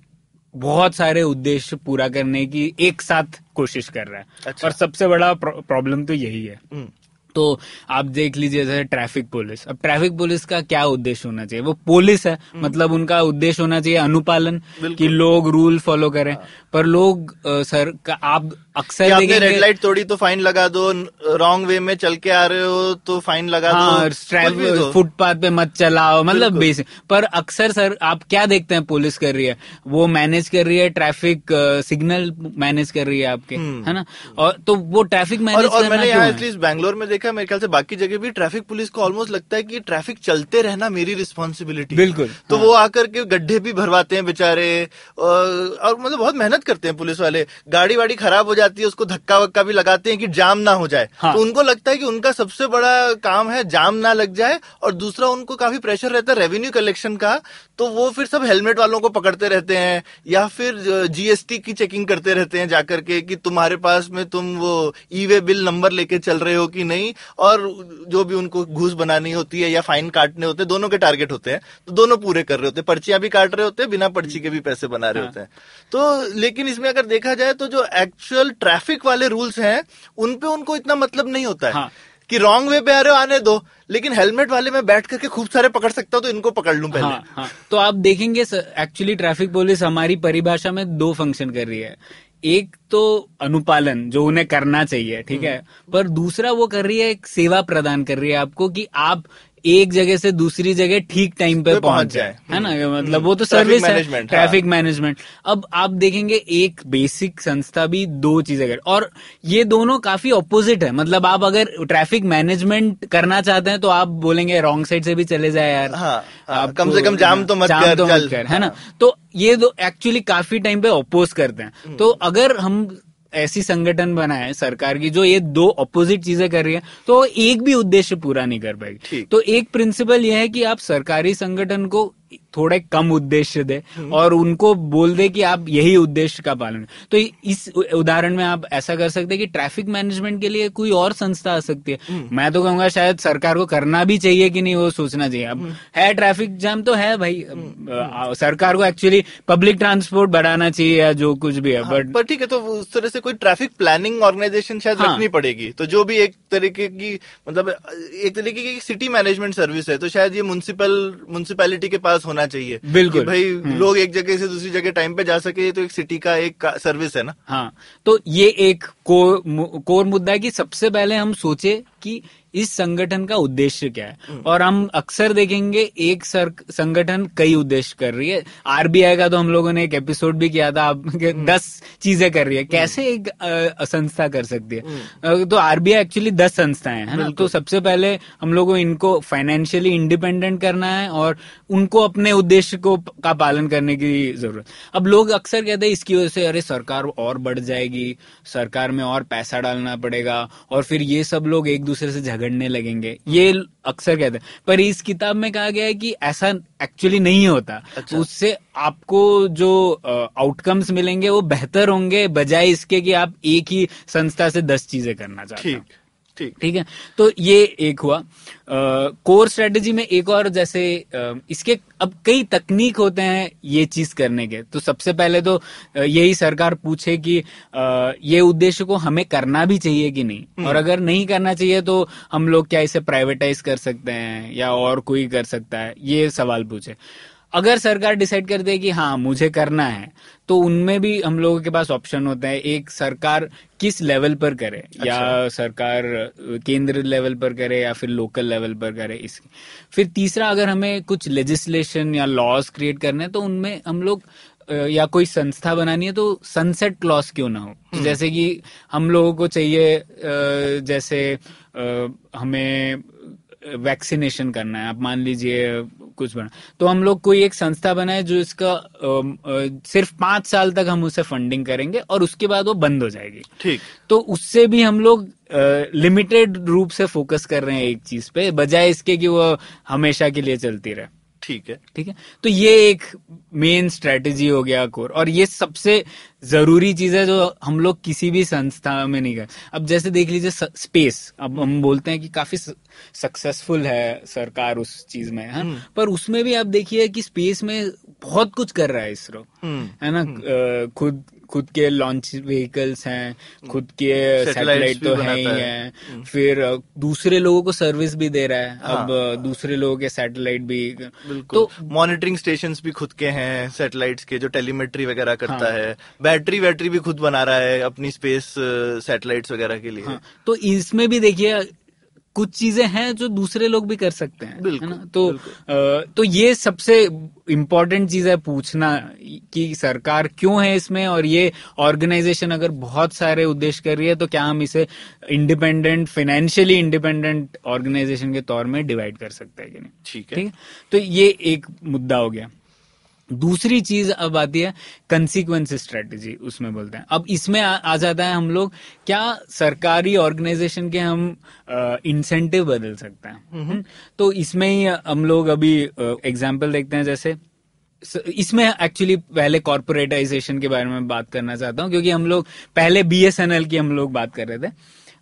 बहुत सारे उद्देश्य पूरा करने की एक साथ कोशिश कर रहा है। अच्छा। और सबसे बड़ा प्रॉब्लम तो यही है। हम्म, तो आप देख लीजिए जैसे ट्रैफ़िक पुलिस अब ट्रैफ़िक पुलिस का क्या उद्देश्य होना चाहिए? वो पुलिस है। मतलब उनका उद्देश्य होना चाहिए अनुपालन हम्म। हाँ। कि लोग रूल फॉलो करें। पर लोग सर का आप अक्सर रेड लाइट तोड़ी तो फाइन लगा दो। रॉन्ग वे में चल के आ रहे हो तो फाइन लगा हाँ दो दो। फुटपाथ पे मत चलाओ। मतलब। बेसिक पर अक्सर सर आप क्या देखते हैं? पुलिस कर रही है। वो मैनेज कर रही है ट्रैफ़िक सिग्नल मैनेज कर रही है आपके। है ना? और तो वो ट्रैफ़िक मैनेज और मैंने यहाँ एटलीस्ट बैंगलोर में देखा मेरे ख्याल से बाकी जगह भी ट्रैफ़िक पुलिस को ऑलमोस्ट लगता है कि ट्रैफ़िक चलते रहना मेरी रिस्पॉन्सिबिलिटी बिल्कुल, तो हाँ। वो आकर के गड्ढे भी भरवाते हैं बेचारे और, और मतलब बहुत मेहनत करते हैं पुलिस वाले। गाड़ी वाड़ी खराब हो जाती है उसको धक्का वक्का भी लगाते हैं कि जाम ना हो जाए। हाँ। तो उनको लगता है कि उनका सबसे बड़ा काम है जाम ना लग जाए और दूसरा उनको काफ़ी प्रेशर रहता है रेवेन्यू कलेक्शन का तो वो फिर सब हेलमेट वालों को पकड़ते रहते हैं या फिर जीएसटी की चेकिंग करते रहते हैं जाकर के कि तुम्हारे पास में तुम वो ई वे बिल नंबर लेके चल रहे हो कि नहीं। और जो भी उनको घूस बनानी होती है या फाइन काटने होते हैं दोनों के टारगेट होते हैं। तो दोनों पूरे कर रहे होते हैं। पर्चियाँ भी काट रहे होते हैं बिना पर्ची के भी पैसे बना रहे हाँ। होते हैं। तो लेकिन इसमें अगर देखा जाए तो जो एक्चुअल ट्रैफ़िक वाले रूल्स हैं उन पे उनको इतना मतलब नहीं होता है। हाँ। कि रॉन्ग वे पे आ रहे हो आने दो। लेकिन हेलमेट वाले में बैठ करके खूब सारे पकड़ सकता हूँ तो इनको पकड़ लू पहले। हाँ, हाँ. तो आप देखेंगे एक्चुअली ट्रैफ़िक पुलिस हमारी परिभाषा में दो फ़ंक्शन कर रही है। एक तो अनुपालन जो उन्हें करना चाहिए ठीक है हम्म। पर दूसरा वो कर रही है एक सेवा प्रदान कर रही है आपको कि आप एक जगह से दूसरी जगह ठीक टाइम पे पहुँच जाए। है ना? हम्म, मतलब वो तो सर्विस है। ट्रैफ़िक मैनेजमेंट अब आप देखेंगे एक बेसिक संस्था भी दो चीज़ें कर और ये दोनों काफ़ी ऑपोजिट है। मतलब आप अगर ट्रैफ़िक मैनेजमेंट करना चाहते हैं तो आप बोलेंगे रॉन्ग साइड से भी चले जाए यार। हाँ, हाँ, आपको- कम से कम जाम तो मत जाम कर, तो मत कर है ना? तो ये दो एक्चुअली काफ़ी टाइम पे अपोज करते हैं। तो अगर हम ऐसी संगठन बना है सरकार की जो ये दो अपोजिट चीज़ें कर रही है तो एक भी उद्देश्य पूरा नहीं कर पाएगी। तो एक प्रिंसिपल यह है कि आप सरकारी संगठन को थोड़े कम उद्देश्य दे और उनको बोल दे कि आप यही उद्देश्य का पालन तो इस उदाहरण में आप ऐसा कर सकते हैं कि ट्रैफ़िक मैनेजमेंट के लिए कोई और संस्था आ सकती है। मैं तो कहूँगा शायद सरकार को करना भी चाहिए कि नहीं वो सोचना चाहिए। अब है ट्रैफ़िक जाम तो है भाई। आ, सरकार को एक्चुअली पब्लिक ट्रांसपोर्ट बढ़ाना चाहिए या जो कुछ भी है बट पर ठीक है तो उस तरह से कोई ट्रैफ़िक प्लानिंग ऑर्गेनाइजेशन शायद हाँ। रखनी पड़ेगी। तो जो भी एक तरीके की मतलब एक तरीके की सिटी मैनेजमेंट सर्विस है तो शायद ये म्यूनसिपल म्यूनसिपैलिटी के पास होना चाहिए बिल्कुल। भाई लोग एक जगह से दूसरी जगह टाइम पे जा सके ये तो एक सिटी का एक सर्विस है ना हाँ तो ये एक कोर कोर मुद्दा है कि सबसे पहले हम सोचे कि इस संगठन का उद्देश्य क्या है? और हम अक्सर देखेंगे एक सर संगठन कई उद्देश्य कर रही है। आरबीआई का तो हम लोगों ने एक एपिसोड भी किया था आप दस चीज़ें कर रही है। कैसे एक संस्था कर सकती है? तो आरबीआई एक्चुअली दस संस्थाएँ हैं ना? तो सबसे पहले हम लोगों को इनको फाइनेंशियली इंडिपेंडेंट करना है और उनको अपने उद्देश्य को का पालन करने की ज़रूरत। अब लोग अक्सर कहते हैं इसकी वजह से अरे सरकार और बढ़ जाएगी सरकार में और पैसा डालना पड़ेगा और फिर ये सब लोग एक दूसरे से झगड़ने लगेंगे। ये अक्सर कहते हैं। पर इस किताब में कहा गया है कि ऐसा एक्चुअली नहीं होता। अच्छा। उससे आपको जो आउटकम्स मिलेंगे वो बेहतर होंगे बजाय इसके कि आप एक ही संस्था से दस चीज़ें करना चाहते हो। ठीक। ठीक है? तो ये एक हुआ। कोर स्ट्रेटेजी में एक और जैसे इसके अब कई तकनीक होते हैं ये चीज़ करने के। तो सबसे पहले तो यही सरकार पूछे कि ये उद्देश्य को हमें करना भी चाहिए कि नहीं? और अगर नहीं करना चाहिए तो हम लोग क्या इसे प्राइवेटाइज कर सकते हैं या और कोई कर सकता है? ये सवाल पूछे। अगर सरकार डिसाइड कर दे कि हाँ मुझे करना है तो उनमें भी हम लोगों के पास ऑप्शन होता है एक सरकार किस लेवल पर करे अच्छा। या सरकार केंद्र लेवल पर करे या फिर लोकल लेवल पर करे इसकी फिर तीसरा अगर हमें कुछ लेजिस्लेशन या लॉज क्रिएट करने हैं तो उनमें हम लोग या कोई संस्था बनानी है तो सनसेट क्लॉज क्यों ना हो? जैसे कि हम लोगों को चाहिए जैसे हमें वैक्सीनेशन करना है आप मान लीजिए कुछ बना। तो हम लोग कोई एक संस्था बनाए जो इसका सिर्फ़ पाँच साल तक हम उसे फंडिंग करेंगे और उसके बाद वो बंद हो जाएगी। ठीक। तो उससे भी हम लोग लिमिटेड रूप से फोकस कर रहे हैं एक चीज़ पे बजाय इसके कि वो हमेशा के लिए चलती रहे। ठीक है। ठीक है? तो ये एक मेन स्ट्रेटेजी हो गया कोर। और ये सबसे ज़रूरी चीज़ है जो हम लोग किसी भी संस्था में नहीं गए अब जैसे देख लीजिए स्पेस अब हम बोलते हैं कि काफ़ी सक्सेसफुल है सरकार उस चीज़ में है पर उसमें भी आप देखिए कि स्पेस में बहुत कुछ कर रहा है इसरो। हम्म, है ना? अ, खुद खुद के लॉन्च व्हीकल्स हैं खुद के सैटेलाइट तो है ही है। फिर दूसरे लोगों को सर्विस भी दे रहा है। हाँ। अब दूसरे लोगों के सैटेलाइट भी। तो मॉनिटरिंग स्टेशन भी खुद के हैं सैटेलाइट्स के जो टेलीमेट्री वगैरह करता हाँ। है। बैटरी वैटरी भी खुद बना रहा है अपनी स्पेस सैटेलाइट्स वगैरह के लिए। हाँ। तो इसमें भी देखिए कुछ चीज़ें हैं जो दूसरे लोग भी कर सकते हैं बिल्कुल, है ना? तो अ, तो ये सबसे इम्पोर्टेंट चीज़ है पूछना कि सरकार क्यों है इसमें? और ये ऑर्गेनाइजेशन अगर बहुत सारे उद्देश्य कर रही है तो क्या हम इसे इंडिपेंडेंट फाइनेंशियली इंडिपेंडेंट ऑर्गेनाइजेशन के तौर में डिवाइड कर सकते हैं कि नहीं? ठीक है। ठीक है? तो ये एक मुद्दा हो गया। दूसरी चीज़ अब आती है कंसिक्वेंस स्ट्रेटेजी उसमें बोलते हैं। अब इसमें आ, आ जाता है हम लोग क्या सरकारी ऑर्गेनाइजेशन के हम इंसेंटिव बदल सकते हैं? हम्म? तो इसमें ही हम लोग अभी एग्ज़ाम्पल देखते हैं जैसे इसमें एक्चुअली पहले कॉर्पोरेटाइजेशन के बारे में बात करना चाहता हूँ क्योंकि हम लोग पहले बीएसएनएल की हम लोग बात कर रहे थे।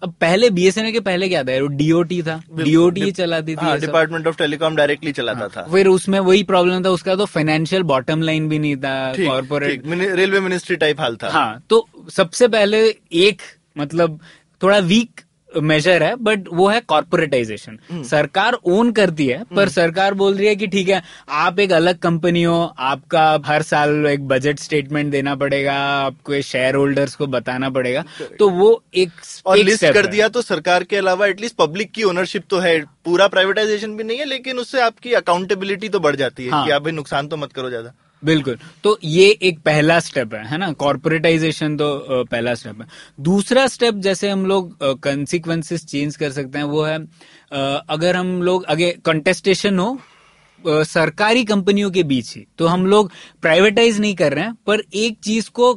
अब पहले बीएसएनएल के पहले क्या था? डीओटी था। डीओटी चलाती थी हाँ। डिपार्टमेंट ऑफ़ टेलीकॉम डायरेक्टली चलाता था। फिर उसमें वही प्रॉब्लम था उसका तो फाइनेंशियल बॉटम लाइन भी नहीं था कॉर्पोरेट रेलवे मिनिस्ट्री टाइप हाल था। हाँ तो सबसे पहले एक मतलब थोड़ा वीक मेजर है बट वो है कॉर्पोरेटाइजेशन हम्म। सरकार ओन करती है पर सरकार बोल रही है कि ठीक है आप एक अलग कंपनी हो आपका हर साल एक बजट स्टेटमेंट देना पड़ेगा आपको शेयर होल्डर्स को बताना पड़ेगा तो वो एक और एक लिस्ट कर दिया तो सरकार के अलावा एटलीस्ट पब्लिक की ओनरशिप तो है पूरा प्राइवेटाइजेशन भी नहीं है लेकिन उससे आपकी अकाउंटेबिलिटी तो बढ़ जाती है हाँ। कि आप नुकसान तो मत करो ज़्यादा। बिल्कुल। तो ये एक पहला स्टेप है है ना? कॉर्पोरेटाइजेशन तो पहला स्टेप है। दूसरा स्टेप जैसे हम लोग कंसिक्वेंसेस चेंज कर सकते हैं, वो है अगर हम लोग अगे कंटेस्टेशन हो सरकारी कंपनियों के बीच ही। तो हम लोग प्राइवेटाइज नहीं कर रहे हैं पर एक चीज़ को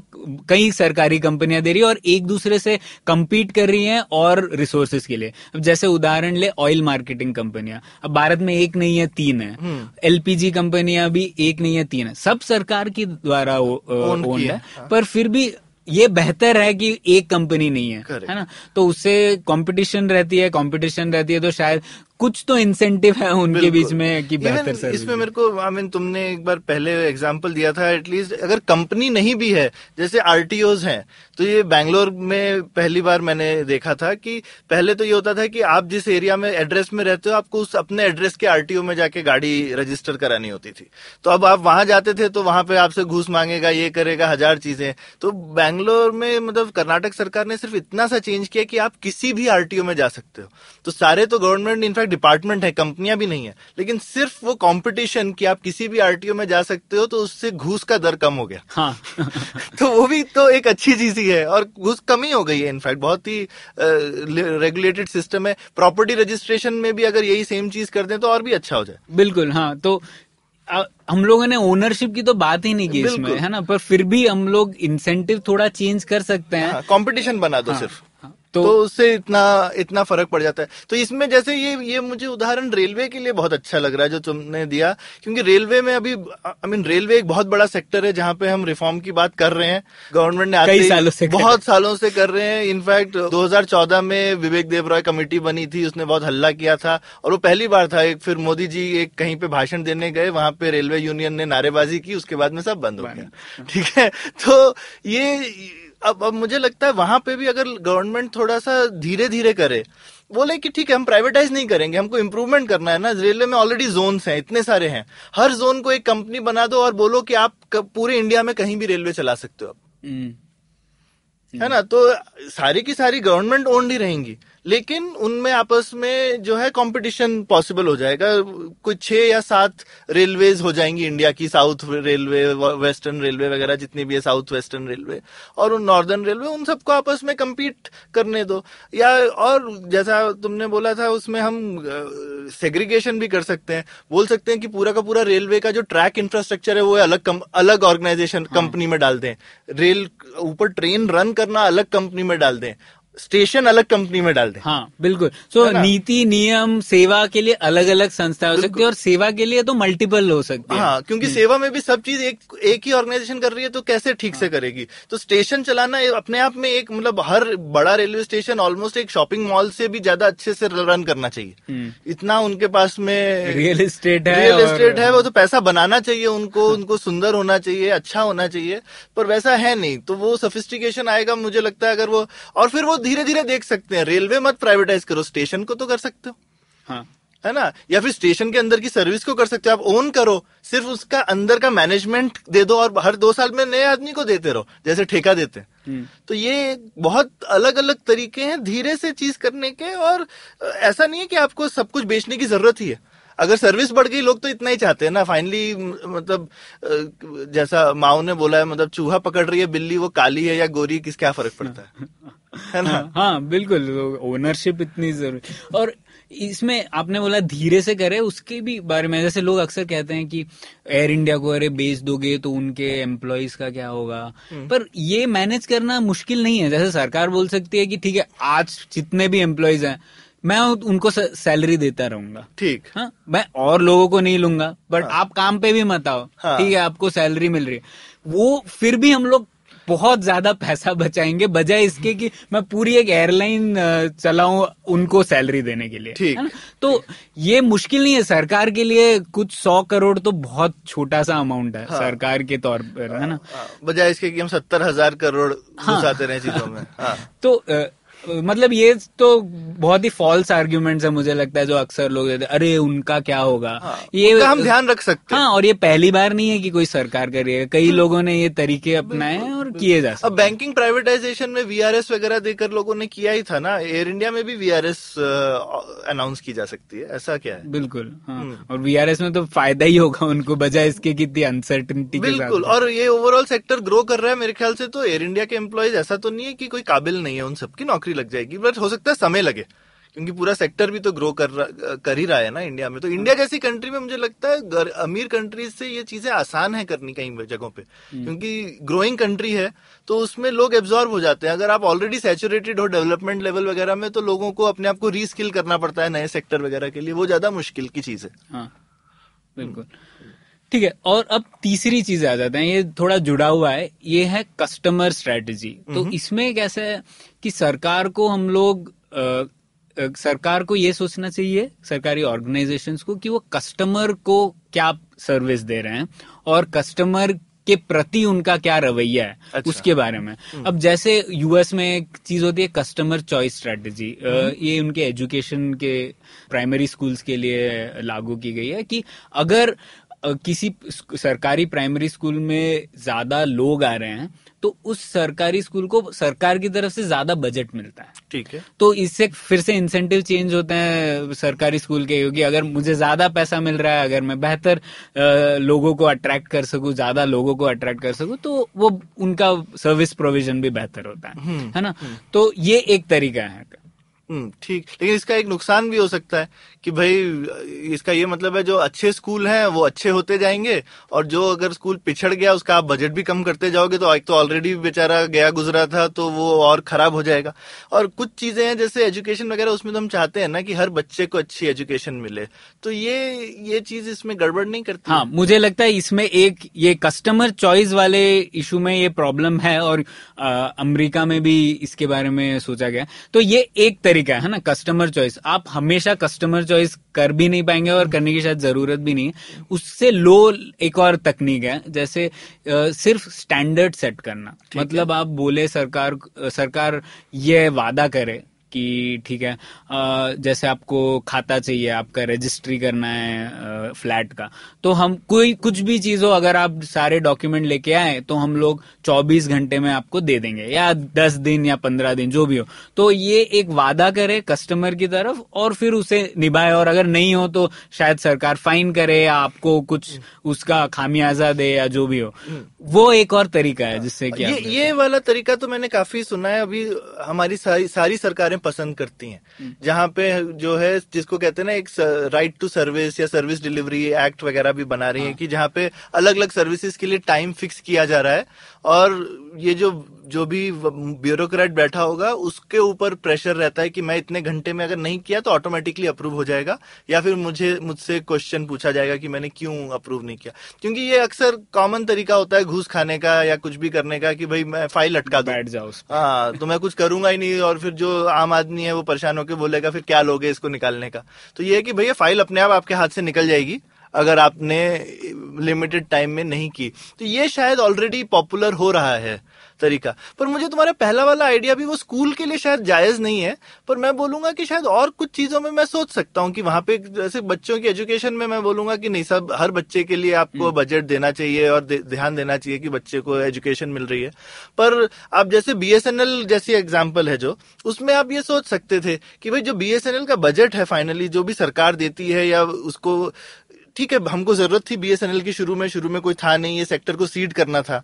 कई सरकारी कंपनियाँ दे रही है और एक दूसरे से कंपीट कर रही हैं और रिसोर्सेज के लिए। अब जैसे उदाहरण ले ऑयल मार्केटिंग कंपनियाँ। अब भारत में एक नहीं है तीन है। एलपीजी कंपनियाँ भी एक नहीं है तीन है। सब सरकार की द्वारा ओन है। है, पर फिर भी ये बेहतर है कि एक कंपनी नहीं है है ना? तो उससे कंपटीशन रहती है कंपटीशन रहती है तो शायद कुछ तो इंसेंटिव है उनके बीच में कि बेहतर सर्विस इसमें मेरे को आई मीन तुमने एक बार पहले एग्जांपल दिया था एटलीस्ट अगर कंपनी नहीं भी है जैसे आरटीओज हैं तो ये बैंगलोर में पहली बार मैंने देखा था कि पहले तो ये होता था कि आप जिस एरिया में एड्रेस में रहते हो आपको उस अपने एड्रेस के आरटीओ में जाके गाड़ी रजिस्टर करानी होती थी। तो अब आप वहाँ जाते थे तो वहाँ पे आपसे घूस मांगेगा ये करेगा हज़ार चीज़ें। तो बैंगलोर में मतलब कर्नाटक सरकार ने सिर्फ़ इतना सा चेंज किया कि आप किसी भी आरटीओ में जा सकते हो। तो सारे तो गवर्नमेंट इनफैक्ट डिपार्टमेंट है कंपनियाँ भी नहीं है लेकिन सिर्फ़ वो कंपटीशन कि आप किसी भी आरटीओ में जा सकते हो तो उससे घूस का दर कम हो गया। हाँ। तो वो भी तो एक अच्छी चीज़ ही है और घूस कम ही हो गई है इनफैक्ट बहुत ही रेगुलेटेड सिस्टम है। प्रॉपर्टी रजिस्ट्रेशन में भी अगर यही सेम चीज़ कर दें तो और भी अच्छा हो जाए। बिल्कुल हाँ तो हम लोगों ने ओनरशिप की तो बात ही नहीं की इसमें है ना? पर फिर भी हम लोग इंसेंटिव थोड़ा चेंज कर सकते हैं। कंपटीशन हाँ, बना दो हाँ, सिर्फ़। तो, तो, उससे इतना इतना फ़र्क पड़ जाता है। तो इसमें जैसे ये ये मुझे उदाहरण रेलवे के लिए बहुत अच्छा लग रहा है जो तुमने दिया। क्योंकि रेलवे में अभी आई मीन रेलवे एक बहुत बड़ा सेक्टर है जहाँ पे हम रिफॉर्म की बात कर रहे हैं। गवर्नमेंट ने कई सालों से बहुत सालों से कर रहे हैं। इनफैक्ट 2014 में विवेक देवरॉय कमेटी बनी थी उसने बहुत हल्ला किया था। और वो पहली बार था एक फिर मोदी जी एक कहीं पे भाषण देने गए वहाँ पे रेलवे यूनियन ने नारेबाजी की उसके बाद में सब बंद हो गया। ठीक है? तो ये अब अब मुझे लगता है वहाँ पे भी अगर गवर्नमेंट थोड़ा सा धीरे धीरे करे बोले कि ठीक है हम प्राइवेटाइज नहीं करेंगे हमको इम्प्रूवमेंट करना है ना रेलवे में ऑलरेडी जोन हैं इतने सारे हैं। हर जोन को एक कंपनी बना दो और बोलो कि आप पूरे इंडिया में कहीं भी रेलवे चला सकते हो अब। हम्म, है ना? तो सारी की सारी गवर्नमेंट ओन्ड ही रहेंगी। लेकिन उनमें आपस में जो है कंपटीशन पॉसिबल हो जाएगा। कुछ छह या सात रेलवेज हो जाएँगी इंडिया की साउथ रेलवे वेस्टर्न रेलवे वगैरह जितनी भी है साउथ वेस्टर्न रेलवे और उन नॉर्दर्न रेलवे उन सबको आपस में compete करने दो। या और जैसा तुमने बोला था उसमें हम सेग्रीगेशन भी कर सकते हैं। बोल सकते हैं कि पूरा का पूरा रेलवे का जो ट्रैक इंफ्रास्ट्रक्चर है वो अलग कम, अलग ऑर्गेनाइजेशन कंपनी में डाल दें। रेल ऊपर ट्रेन रन करना अलग कंपनी में डाल दें। स्टेशन अलग कंपनी में डाल दें। हाँ बिल्कुल। सो ना? नीति नियम सेवा के लिए अलग अलग संस्था हो सकती है और सेवा के लिए तो मल्टीपल हो सकती है। हाँ क्योंकि सेवा में भी सब चीज़ एक एक ही ऑर्गेनाइजेशन कर रही है तो कैसे ठीक हाँ. से करेगी? तो स्टेशन चलाना अपने आप में एक मतलब हर बड़ा रेलवे स्टेशन ऑलमोस्ट एक शॉपिंग मॉल से भी ज़्यादा अच्छे से रन करना चाहिए। हम्म। इतना उनके पास में रियल एस्टेट है रियल एस्टेट है वो तो पैसा बनाना चाहिए उनको उनको सुंदर होना चाहिए अच्छा होना चाहिए पर वैसा है नहीं। तो वो सफिस्टिकेशन आएगा मुझे लगता है अगर वो और फिर वो धीरे धीरे देख सकते हैं। रेलवे मत प्राइवेटाइज करो स्टेशन को तो कर सकते हो। हाँ। है ना? या फिर स्टेशन के अंदर की सर्विस को कर सकते हो। आप ओन करो सिर्फ़ उसका अंदर का मैनेजमेंट दे दो और हर दो साल में नए आदमी को देते रहो जैसे ठेका देते हैं। हम्म। तो ये बहुत अलग अलग तरीके हैं धीरे से चीज़ करने के और ऐसा नहीं है कि आपको सब कुछ बेचने की ज़रूरत ही है। अगर सर्विस बढ़ गई लोग तो इतना ही चाहते हैं ना। फाइनली मतलब जैसा माओ ने बोला है मतलब चूहा पकड़ रही है बिल्ली वो काली है या गोरी किस क्या फ़र्क पड़ता है? है ना? हाँ, हाँ बिल्कुल ओनरशिप इतनी ज़रूरी। और इसमें आपने बोला धीरे से करे उसके भी बारे में जैसे लोग अक्सर कहते हैं कि एयर इंडिया को अरे बेच दोगे तो उनके एम्प्लॉयज़ का क्या होगा? हम्म। पर ये मैनेज करना मुश्किल नहीं है। जैसे सरकार बोल सकती है कि ठीक है आज जितने भी एम्प्लॉयज़ हैं मैं उनको सैलरी देता रहूँगा। ठीक। हाँ मैं और लोगों को नहीं लूँगा बट हाँ, आप काम पे भी मत आओ। हाँ। ठीक है आपको सैलरी मिल रही है। वो फिर भी हम लोग बहुत ज़्यादा पैसा बचाएँगे बजाय इसके कि मैं पूरी एक एयरलाइन चलाऊं उनको सैलरी देने के लिए। ठीक। तो ये मुश्किल नहीं है। सरकार के लिए कुछ सौ करोड़ तो बहुत छोटा सा अमाउंट है हाँ। सरकार के तौर पर है ना? हाँ, बजाय इसके कि हम सत्तर हज़ार करोड़ हाँ, रहे चीज़ों में। हाँ। तो मतलब ये तो बहुत ही फॉल्स आर्ग्यूमेंट्स है मुझे लगता है जो अक्सर लोग देते हैं, अरे उनका क्या होगा? हाँ, ये हम ध्यान रख सकते हैं। हाँ और ये पहली बार नहीं है कि कोई सरकार कर रही है। कई लोगों ने ये तरीके अपनाए और किए जा सकते अब बैंकिंग प्राइवेटाइजेशन में वीआरएस वगैरह देकर लोगों ने किया ही था ना। एयर इंडिया में भी वीआरएस अनाउंस की जा सकती है। ऐसा क्या है? बिल्कुल हाँ। हम्म। और वीआरएस में तो फ़ायदा ही होगा उनको बजाय इसके कितनी अनसर्टनिटी बिल्कुल और ये ओवरऑल सेक्टर ग्रो कर रहा है मेरे ख्याल से तो एयर इंडिया के एम्प्लॉयज़ ऐसा तो नहीं है कि कोई काबिल नहीं है उन सबकी नौकरी लग जाएगी बट हो सकता है समय लगे क्योंकि पूरा सेक्टर भी तो ग्रो कर कर ही रहा है ना इंडिया में। तो इंडिया जैसी कंट्री में मुझे लगता है गर- अमीर कंट्रीज़ से ये चीज़ें आसान है करनी कहीं जगहों पे क्योंकि ग्रोइंग कंट्री है तो उसमें लोग एब्जॉर्ब हो जाते हैं। अगर आप ऑलरेडी सैचुरेटेड हो डेवलपमेंट लेवल वगैरह में तो लोगों को अपने आप को रीस्किल करना पड़ता है नए सेक्टर वगैरह के लिए। वो ज़्यादा मुश्किल की चीज़ है। हाँ बिल्कुल। ठीक है और अब तीसरी चीज़ आ जाते हैं। ये थोड़ा जुड़ा हुआ है। ये है कस्टमर स्ट्रेटजी तो इसमें कैसे है कि सरकार को हम लोग अ, सरकार को ये सोचना चाहिए सरकारी ऑर्गेनाइजेशंस को कि वो कस्टमर को क्या सर्विस दे रहे हैं और कस्टमर के प्रति उनका क्या रवैया है अच्छा। उसके बारे में। अब जैसे यूएस में एक चीज़ होती है कस्टमर चॉइस स्ट्रेटजी ये उनके एजुकेशन के प्राइमरी स्कूल्स के लिए लागू की गई है कि अगर किसी सरकारी प्राइमरी स्कूल में ज़्यादा लोग आ रहे हैं तो उस सरकारी स्कूल को सरकार की तरफ़ से ज़्यादा बजट मिलता है। ठीक है। तो इससे फिर से इंसेंटिव चेंज होते हैं सरकारी स्कूल के क्योंकि अगर मुझे ज़्यादा पैसा मिल रहा है अगर मैं बेहतर लोगों को अट्रैक्ट कर सकूँ ज़्यादा लोगों को अट्रैक्ट कर सकूँ तो वो उनका सर्विस प्रोविज़न भी बेहतर होता है। है ना? तो ये एक तरीका है। हम्म ठीक। लेकिन इसका एक नुकसान भी हो सकता है कि भाई, इसका ये मतलब है जो अच्छे स्कूल हैं, वो अच्छे होते जाएँगे और जो अगर स्कूल पिछड़ गया, उसका आप बजट भी कम करते जाओगे तो एक तो ऑलरेडी बेचारा गया गुजरा था तो वो और खराब हो जाएगा। और कुछ चीज़ें हैं, जैसे एजुकेशन वगैरह, उसमें तो हम चाहते हैं ना कि हर बच्चे को अच्छी एजुकेशन मिले। तो ये ये चीज़ इसमें गड़बड़ नहीं करती? हाँ मुझे लगता है इसमें एक, ये कस्टमर चॉइस वाले इशू में ये प्रॉब्लम है और अमेरिका में भी इसके बारे में सोचा गया। तो ये एक तरीका है ना कस्टमर चॉइस आप हमेशा कस्टमर चॉइस कर भी नहीं पाएँगे और करने की शायद ज़रूरत भी नहीं है। उससे लो एक और तकनीक है जैसे सिर्फ़ स्टैंडर्ड सेट करना। मतलब आप बोले सरकार सरकार ये वादा करे कि ठीक है जैसे आपको खाता चाहिए आपका रजिस्ट्री करना है फ्लैट का। तो हम कोई कुछ भी चीज़ हो अगर आप सारे डॉक्यूमेंट लेके आए तो हम लोग 24 घंटे में आपको दे देंगे या 10 दिन या 15 दिन जो भी हो। तो ये एक वादा करे कस्टमर की तरफ़ और फिर उसे निभाए। और अगर नहीं हो तो शायद सरकार फाइन करे या आपको कुछ उसका खामियाजा दे या जो भी हो। वो एक और तरीका है जिससे कि ये ये वाला तरीका तो मैंने काफ़ी सुना है। अभी हमारी सारी सारी सरकारें पसंद करती हैं। जहाँ पे जो है जिसको कहते हैं ना एक राइट टू सर्विस या सर्विस डिलीवरी एक्ट वगैरह भी बना रही है कि जहाँ पे अलग अलग सर्विसेज़ के लिए टाइम फिक्स किया जा रहा है। और ये जो जो भी ब्यूरोक्रेट बैठा होगा उसके ऊपर प्रेशर रहता है कि मैं इतने घंटे में अगर नहीं किया तो ऑटोमेटिकली अप्रूव हो जाएगा या फिर मुझे मुझसे क्वेश्चन पूछा जाएगा कि मैंने क्यों अप्रूव नहीं किया। क्योंकि ये अक्सर कॉमन तरीका होता है घूस खाने का या कुछ भी करने का कि भाई मैं फ़ाइल अटका दूँ। बैठ जाओ हाँ तो मैं कुछ करूँगा ही नहीं और फिर जो आम आदमी है वो परेशान होकर बोलेगा फिर क्या लोगे इसको निकालने का? तो ये है कि भैया फ़ाइल अपने आप आपके हाथ से निकल जाएगी अगर आपने लिमिटेड टाइम में नहीं की। तो ये शायद ऑलरेडी पॉपुलर हो रहा है। तरीका। पर मुझे तुम्हारा पहला वाला आइडिया भी वो स्कूल के लिए शायद जायज़ नहीं है पर मैं बोलूँगा कि शायद और कुछ चीज़ों में मैं सोच सकता हूँ कि वहाँ पे जैसे बच्चों की एजुकेशन में मैं बोलूँगा कि नहीं सब हर बच्चे के लिए आपको बजट देना चाहिए और दे- ध्यान देना चाहिए कि बच्चे को एजुकेशन मिल रही है। पर आप जैसे बीएसएनएल जैसी एग्ज़ाम्पल है जो उसमें आप ये सोच सकते थे कि भाई जो बीएसएनएल का बजट है फाइनली जो भी सरकार देती है या उसको ठीक है हमको ज़रूरत थी बीएसएनएल की शुरू में शुरू में कोई था नहीं ये सेक्टर को सीड करना था।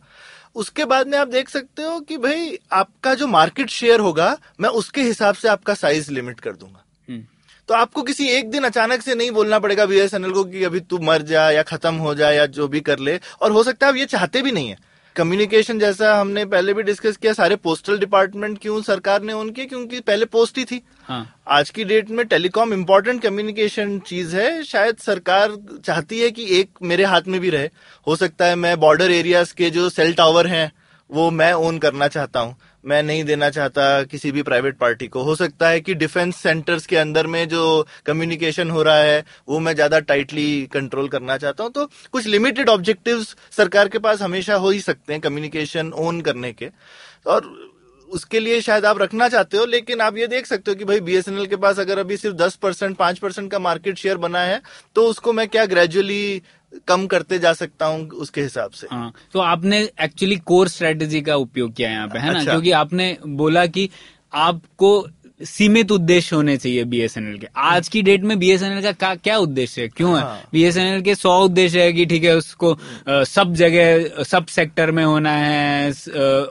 उसके बाद में आप देख सकते हो कि भाई आपका जो मार्केट शेयर होगा मैं उसके हिसाब से आपका साइज़ लिमिट कर दूँगा। हम्म। तो आपको किसी एक दिन अचानक से नहीं बोलना पड़ेगा बीएसएनएल को कि अभी तू मर जा या खत्म हो जाए या जो भी कर ले। और हो सकता है आप ये चाहते भी नहीं है। कम्युनिकेशन जैसा हमने पहले भी डिस्कस किया सारे पोस्टल डिपार्टमेंट क्यों सरकार ने ओन किया? क्योंकि पहले पोस्ट ही थी। हाँ। आज की डेट में टेलीकॉम इम्पोर्टेंट कम्युनिकेशन चीज़ है। शायद सरकार चाहती है कि एक मेरे हाथ में भी रहे। हो सकता है मैं बॉर्डर एरियाज़ के जो सेल टावर हैं वो मैं ओन करना चाहता हूँ। मैं नहीं देना चाहता किसी भी प्राइवेट पार्टी को। हो सकता है कि डिफेंस सेंटर्स के अंदर में जो कम्युनिकेशन हो रहा है, वो मैं ज़्यादा टाइटली कंट्रोल करना चाहता हूँ। तो कुछ लिमिटेड ऑब्जेक्टिव्स सरकार के पास हमेशा हो ही सकते हैं कम्युनिकेशन ओन करने के। और उसके लिए शायद आप रखना चाहते हो, लेकिन आप ये देख सकते हो कि भाई बीएसएनएल के पास अगर अभी सिर्फ़ दस परसेंट, पाँच परसेंट का मार्केट शेयर बना है तो उसको मैं क्या ग्रेजुअली कम करते जा सकता हूँ उसके हिसाब से हाँ तो आपने एक्चुअली कोर स्ट्रेटेजी का उपयोग किया यहाँ पे है ना अच्छा। क्योंकि आपने बोला कि आपको सीमित उद्देश्य होने चाहिए बीएसएनएल के। आज की डेट में बीएसएनएल का क्या, उद्देश्य है? क्यों है? हाँ। बीएसएनएल के सौ उद्देश्य है कि ठीक है उसको सब जगह सब सेक्टर में होना है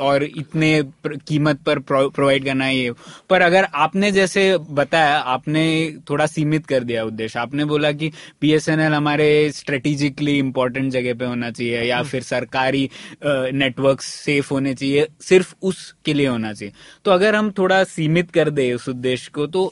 और इतने कीमत पर प्रोवाइड करना है ये। पर अगर आपने जैसे बताया आपने थोड़ा सीमित कर दिया उद्देश्य। आपने बोला कि बीएसएनएल हमारे स्ट्रेटेजिकली इंपॉर्टेंट जगह पे होना चाहिए या फिर सरकारी नेटवर्क सेफ़ होने चाहिए सिर्फ़ उसके लिए होना चाहिए। तो अगर हम थोड़ा सीमित कर दे उस उद्देश्य को तो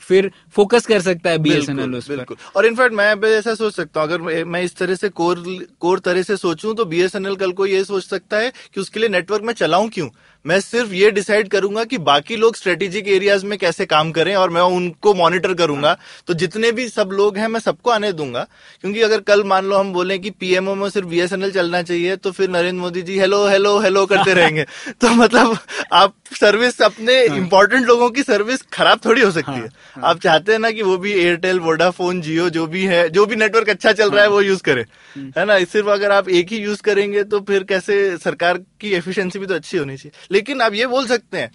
फिर फोकस कर सकता है बीएसएनएल बिल्कुल उस पर। और इनफैक्ट मैं भी ऐसा सोच सकता हूँ अगर मैं इस तरह से कोर कोर तरह से सोचूं तो बीएसएनएल कल को ये सोच सकता है कि उसके लिए नेटवर्क में चलाऊं क्यों? मैं सिर्फ़ ये डिसाइड करूँगा कि बाकी लोग स्ट्रेटेजिक एरियाज़ में कैसे काम करें और मैं उनको मॉनिटर करूँगा। तो जितने भी सब लोग हैं मैं सबको आने दूँगा। क्योंकि अगर कल मान लो हम बोले कि पीएमओ में सिर्फ़ बीएसएनएल चलना चाहिए तो फिर Narendra Modi ji hello hello hello करते रहेंगे। तो मतलब आप सर्विस अपने इंपॉर्टेंट लोगों की सर्विस खराब थोड़ी हो सकती है। आप चाहते हैं ना कि वो भी एयरटेल वोडाफोन जियो जो भी है जो भी नेटवर्क अच्छा चल रहा है वो यूज़ करे। है ना? सिर्फ़ अगर आप एक ही यूज़ करेंगे तो फिर कैसे सरकार की एफिशिएंसी भी तो अच्छी होनी चाहिए। लेकिन आप ये बोल सकते हैं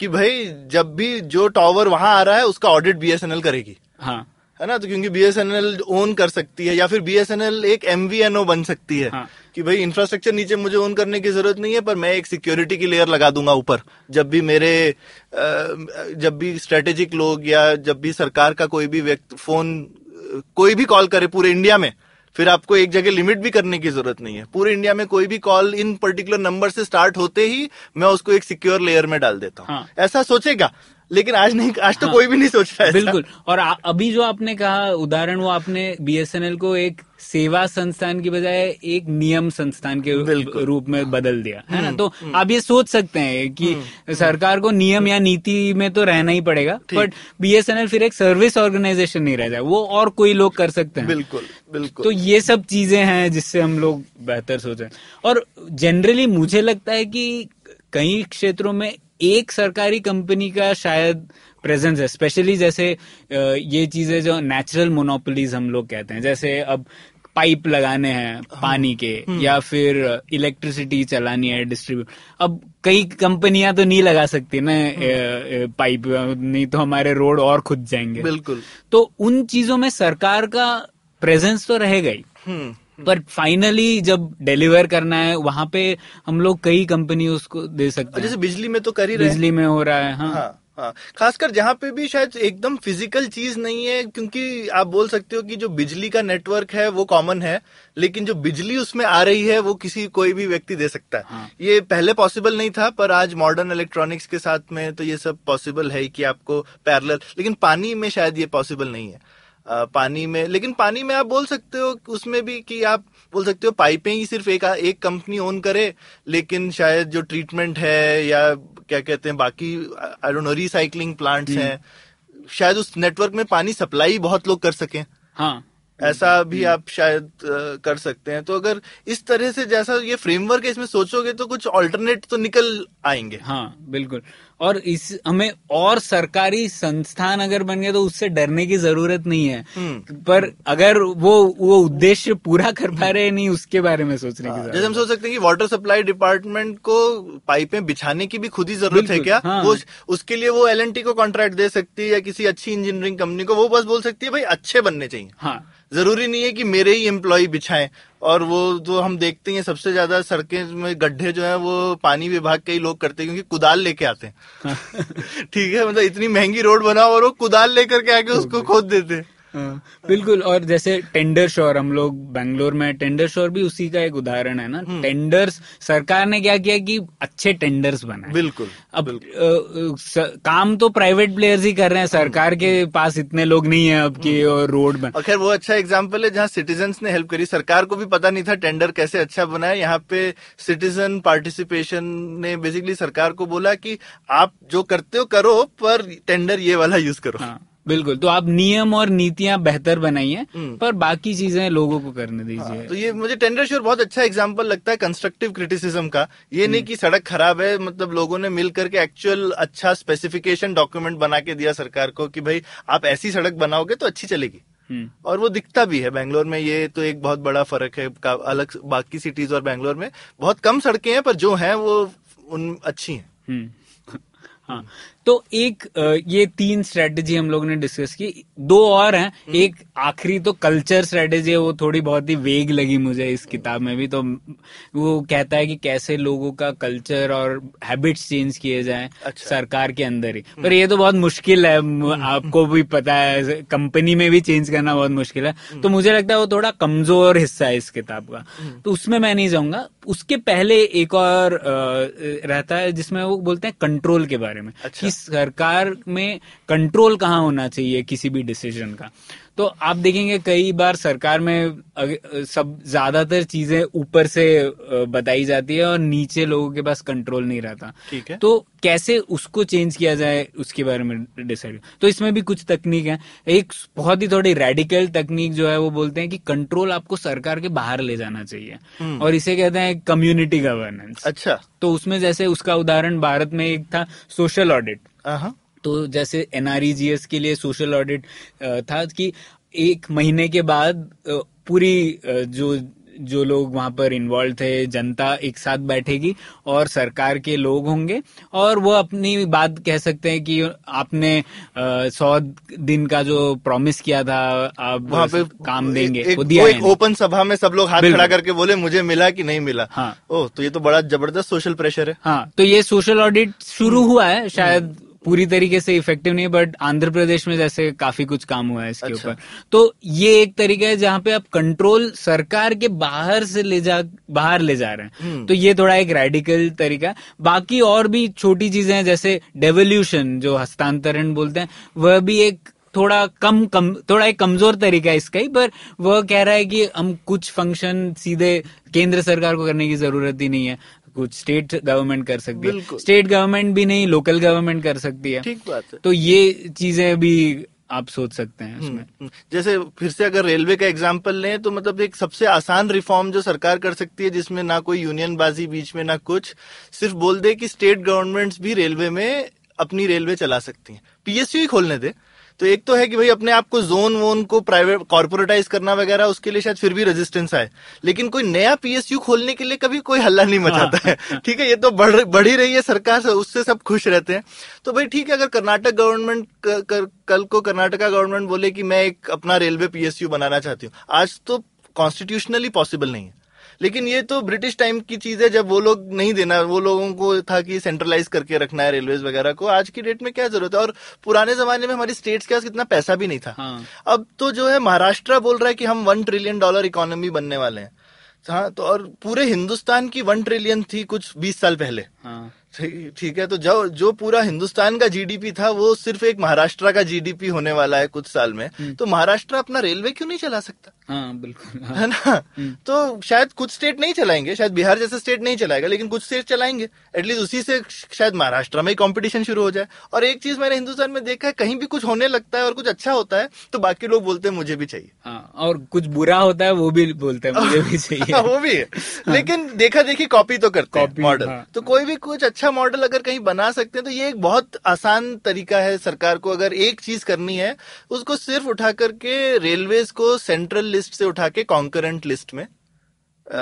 कि भाई जब भी जो टावर वहाँ आ रहा है उसका ऑडिट बीएसएनएल करेगी। हाँ। है ना? तो क्योंकि बीएसएनएल ओन कर सकती है या फिर बीएसएनएल एक एमवीएनओ बन सकती है हाँ। कि भाई इंफ्रास्ट्रक्चर नीचे मुझे ओन करने की ज़रूरत नहीं है पर मैं एक सिक्योरिटी की लेयर लगा दूँगा ऊपर। जब भी मेरे जब भी स्ट्रेटेजिक लोग या जब भी सरकार का कोई भी व्यक्ति फ़ोन कोई भी कॉल करे पूरे इंडिया में फिर आपको एक जगह लिमिट भी करने की ज़रूरत नहीं है। पूरे इंडिया में कोई भी कॉल इन पर्टिकुलर नंबर से स्टार्ट होते ही मैं उसको एक सिक्योर लेयर में डाल देता हूँ। हाँ। ऐसा सोचेगा? लेकिन आज नहीं आज तो हाँ। कोई भी नहीं सोच रहा है बिल्कुल। और आ, अभी जो आपने कहा उदाहरण वो आपने बीएसएनएल को एक सेवा संस्थान की बजाय एक नियम संस्थान के रूप में बदल दिया है ना? तो आप ये सोच सकते हैं कि सरकार को नियम या नीति में तो रहना ही पड़ेगा। बट बीएसएनएल फिर एक सर्विस ऑर्गेनाइजेशन नहीं रह जाए वो और कोई लोग कर सकते हैं। बिल्कुल बिल्कुल। तो ये सब चीज़ें हैं जिससे हम लोग बेहतर सोचें। और जनरली मुझे लगता है कि कई क्षेत्रों में एक सरकारी कंपनी का शायद प्रेजेंस है स्पेशली जैसे ये चीज़ें जो नेचुरल मोनोपोलीज हम लोग कहते हैं जैसे अब पाइप लगाने हैं पानी के या फिर इलेक्ट्रिसिटी चलानी है डिस्ट्रीब्यूट अब कई कंपनियाँ तो नहीं लगा सकती ना पाइप नहीं तो हमारे रोड और खुद जाएँगे। बिल्कुल। तो उन चीज़ों में सरकार का प्रेजेंस तो रहेगा ही हम्म। पर फाइनली जब डिलीवर करना है वहाँ पे हम लोग कई कंपनी उसको दे सकते और जैसे बिजली में तो कर ही रहे बिजली में हो रहा है हाँ। हाँ हाँ। खासकर जहाँ पे भी शायद एकदम फ़िज़िकल चीज़ नहीं है क्योंकि आप बोल सकते हो कि जो बिजली का नेटवर्क है वो कॉमन है लेकिन जो बिजली उसमें आ रही है वो किसी कोई भी व्यक्ति दे सकता है। हाँ। ये पहले पॉसिबल नहीं था पर आज मॉडर्न इलेक्ट्रॉनिक्स के साथ में तो ये सब पॉसिबल है कि आपको पैरल लेकिन पानी में शायद ये पॉसिबल नहीं है। पानी में लेकिन पानी में आप बोल सकते हो उसमें भी कि आप बोल सकते हो पाइपें ही सिर्फ़ एक एक कंपनी ओन करे लेकिन शायद जो ट्रीटमेंट है या क्या कहते हैं बाकी I don't know recycling plants हैं शायद उस नेटवर्क में पानी सप्लाई बहुत लोग कर सकें। हाँ। ऐसा भी आप शायद कर सकते हैं। तो अगर इस तरह से जैसा ये फ्रेमवर्क है इसमें सोचोगे तो कुछ ऑल्टरनेट तो निकल आएँगे। हाँ बिल्कुल। और इस हमें और सरकारी संस्थान अगर बन गए तो उससे डरने की ज़रूरत नहीं है। हम्म। पर अगर वो वो उद्देश्य पूरा कर पा रहे नहीं उसके बारे में सोचने की जैसे हम सोच सकते हैं कि वाटर सप्लाई डिपार्टमेंट को पाइपें बिछाने की भी खुद ही ज़रूरत है क्या? हाँ। वो उसके लिए वो एलएनटी को कॉन्ट्रैक्ट दे सकती है या किसी अच्छी इंजीनियरिंग कंपनी को वो बस बोल सकती है भाई अच्छे बनने चाहिए। हाँ। ज़रूरी नहीं है कि मेरे ही एम्प्लॉय बिछाएँ। और वो जो हम देखते हैं सबसे ज़्यादा सड़कें में गड्ढे जो है वो पानी विभाग के ही लोग करते हैं क्योंकि कुदाल लेके आते हैं। ठीक है मतलब इतनी महँगी रोड बना और वो कुदाल लेकर के आके उसको खोद देते हैं हाँ, बिल्कुल और जैसे टेंडर शोर हम लोग बैंगलोर में टेंडर शोर भी उसी का एक उदाहरण है ना। हम्म। टेंडर्स सरकार ने क्या किया कि अच्छे टेंडर्स बनाए। बिल्कुल अब अ, अ, स- काम तो प्राइवेट प्लेयर्स ही कर रहे हैं सरकार के पास इतने लोग नहीं है अब कि और रोड बन और खैर वो अच्छा एग्ज़ाम्पल है जहाँ सिटीजन्स ने हेल्प करी। सरकार को भी पता नहीं था टेंडर कैसे अच्छा बना है यहाँ पे सिटीजन पार्टिसिपेशन ने बेसिकली सरकार को बोला कि आप जो करते हो करो पर टेंडर ये वाला यूज़ करो। हाँ। बिल्कुल। तो आप नियम और नीतियाँ बेहतर बनाइए हम्म। पर बाकी चीज़ें लोगों को करने दीजिए हाँ, दीजिए। तो ये मुझे टेंडर श्योर बहुत अच्छा एग्ज़ाम्पल लगता है कंस्ट्रक्टिव क्रिटिसिज्म का। ये नहीं कि सड़क खराब है मतलब लोगों ने मिल करके एक्चुअल अच्छा स्पेसिफिकेशन डॉक्यूमेंट बना के दिया सरकार को कि भाई आप ऐसी सड़क बनाओगे तो अच्छी चलेगी। हम्म, और वो दिखता भी है। बैंगलोर में ये तो एक बहुत बड़ा फ़र्क है अलग बाकी सिटीज़ और बैंगलोर में बहुत कम सड़कें हैं पर जो हैं वो उन अच्छी हैं। हम्म। हाँ। तो एक ये तीन स्ट्रेटेजी हम लोगों ने डिस्कस की। दो और हैं। हम्म। एक आखिरी तो कल्चर स्ट्रेटेजी है वो थोड़ी बहुत ही वेग लगी मुझे इस किताब में भी। तो वो कहता है कि कैसे लोगों का कल्चर और हैबिट्स चेंज किए जाए अच्छा। सरकार के अंदर ही। पर ये तो बहुत मुश्किल है। आपको भी पता है कंपनी में भी चेंज करना बहुत मुश्किल है। तो मुझे लगता है वो थोड़ा कमज़ोर हिस्सा है इस किताब का। तो उसमें मैं नहीं जाऊँगा। उसके पहले एक और रहता है जिसमें वो बोलते हैं कंट्रोल के बारे में। अच्छा। सरकार में कंट्रोल कहाँ होना चाहिए किसी भी डिसीज़न का? तो आप देखेंगे कई बार सरकार में सब ज़्यादातर चीज़ें ऊपर से बताई जाती है और नीचे लोगों के पास कंट्रोल नहीं रहता। ठीक है। तो कैसे उसको चेंज किया जाए उसके बारे में डिसाइड तो इसमें भी कुछ तकनीक है। एक बहुत ही थोड़ी रेडिकल तकनीक जो है वो बोलते हैं कि कंट्रोल आपको सरकार के बाहर ले जाना चाहिए। और इसे कहते हैं कम्युनिटी गवर्नेंस अच्छा। तो उसमें जैसे उसका उदाहरण भारत में एक था सोशल ऑडिट तो जैसे एनआरईजीएस के लिए सोशल ऑडिट था कि एक महीने के बाद पूरी जो जो लोग वहाँ पर इन्वॉल्व थे जनता एक साथ बैठेगी और सरकार के लोग होंगे और वो अपनी बात कह सकते हैं कि आपने सौ दिन का जो प्रॉमिस किया था आप वहाँ पे काम देंगे एक, वो दिया एक ओपन सभा में सब लोग हाथ खड़ा करके बोले मुझे मिला कि नहीं मिला? हाँ। ओह तो ये तो बड़ा ज़बरदस्त सोशल प्रेशर है। हाँ तो ये सोशल ऑडिट शुरू हुआ है शायद पूरी तरीके से इफ़ेक्टिव नहीं है बट आंध्र प्रदेश में जैसे काफ़ी कुछ काम हुआ है इसके ऊपर अच्छा। ऊपर। तो ये एक तरीका है जहाँ पे आप कंट्रोल सरकार के बाहर से ले जा बाहर ले जा रहे हैं। तो ये थोड़ा एक रेडिकल तरीका है। बाकी और भी छोटी चीज़ें हैं जैसे डेवोल्यूशन जो हस्तांतरण बोलते हैं वह भी एक थोड़ा कम कम थोड़ा एक कमज़ोर तरीका है इसका ही पर वह कह रहा है कि हम कुछ फ़ंक्शन सीधे केंद्र सरकार को करने की ज़रूरत ही नहीं है। कुछ स्टेट गवर्नमेंट कर सकती है। स्टेट गवर्नमेंट भी नहीं लोकल गवर्नमेंट कर सकती है। ठीक बात है। तो ये चीज़ें भी आप सोच सकते हैं उसमें हम्म, जैसे फिर से अगर रेलवे का एग्ज़ाम्पल लें तो मतलब एक सबसे आसान रिफॉर्म जो सरकार कर सकती है जिसमें ना कोई यूनियन बाजी बीच में ना कुछ सिर्फ़ बोल दे कि स्टेट गवर्नमेंट्स भी रेलवे में अपनी रेलवे चला सकती हैं। पीएसयू ही खोलने दे। तो एक तो है कि भाई अपने आप को जोन वोन को प्राइवेट कॉर्पोरेटाइज करना वगैरह उसके लिए शायद फिर भी रेजिस्टेंस आए। लेकिन कोई नया पीएसयू खोलने के लिए कभी कोई हल्ला नहीं मचाता है। ठीक है ये तो बढ़ बढ़ ही रही है सरकार से उससे सब खुश रहते हैं। तो भाई ठीक है अगर कर्नाटक गवर्नमेंट कर- कल को कर्नाटका गवर्नमेंट बोले कि मैं एक अपना रेलवे पीएसयू बनाना चाहती हूँ आज तो कॉन्स्टिट्यूशनली पॉसिबल नहीं है। लेकिन ये तो ब्रिटिश टाइम की चीज़ है जब वो लोग नहीं देना वो लोगों को था कि सेंट्रलाइज करके रखना है रेलवे वगैरह को। आज की डेट में क्या ज़रूरत है? और पुराने जमाने में हमारी स्टेट्स के पास कितना पैसा भी नहीं था। हाँ। अब तो जो है महाराष्ट्र बोल रहा है कि हम वन ट्रिलियन डॉलर इकोनॉमी बनने वाले हैं। हाँ तो और पूरे हिंदुस्तान की वन ट्रिलियन थी कुछ बीस साल पहले। हाँ। ठीक है तो जो जो पूरा हिंदुस्तान का जीडीपी था वो सिर्फ़ एक महाराष्ट्र का जीडीपी होने वाला है कुछ साल में। तो महाराष्ट्र अपना रेलवे क्यों नहीं चला सकता? हाँ बिल्कुल हाँ, है ना? तो शायद कुछ स्टेट नहीं चलाएँगे शायद बिहार जैसा स्टेट नहीं चलाएगा लेकिन कुछ स्टेट चलाएँगे। एटलीस्ट उसी से शायद महाराष्ट्र में ही कंपटीशन शुरू हो जाए। और एक चीज़ मैंने हिंदुस्तान में देखा है कहीं भी कुछ होने लगता है और कुछ अच्छा होता है तो बाकी लोग बोलते हैं मुझे भी चाहिए। हाँ और कुछ बुरा होता है वो भी बोलते हैं मुझे भी चाहिए। वो भी है। लेकिन देखा देखी कॉपी तो करते हैं मॉडल हाँ। तो कोई भी कुछ अच्छा मॉडल अगर कहीं बना सकते हैं तो ये एक बहुत आसान तरीका है सरकार को अगर एक चीज़ करनी है उसको सिर्फ़ उठा करके रेलवेज को सेंट्रल लिस्ट से उठा के कॉन्करेंट लिस्ट में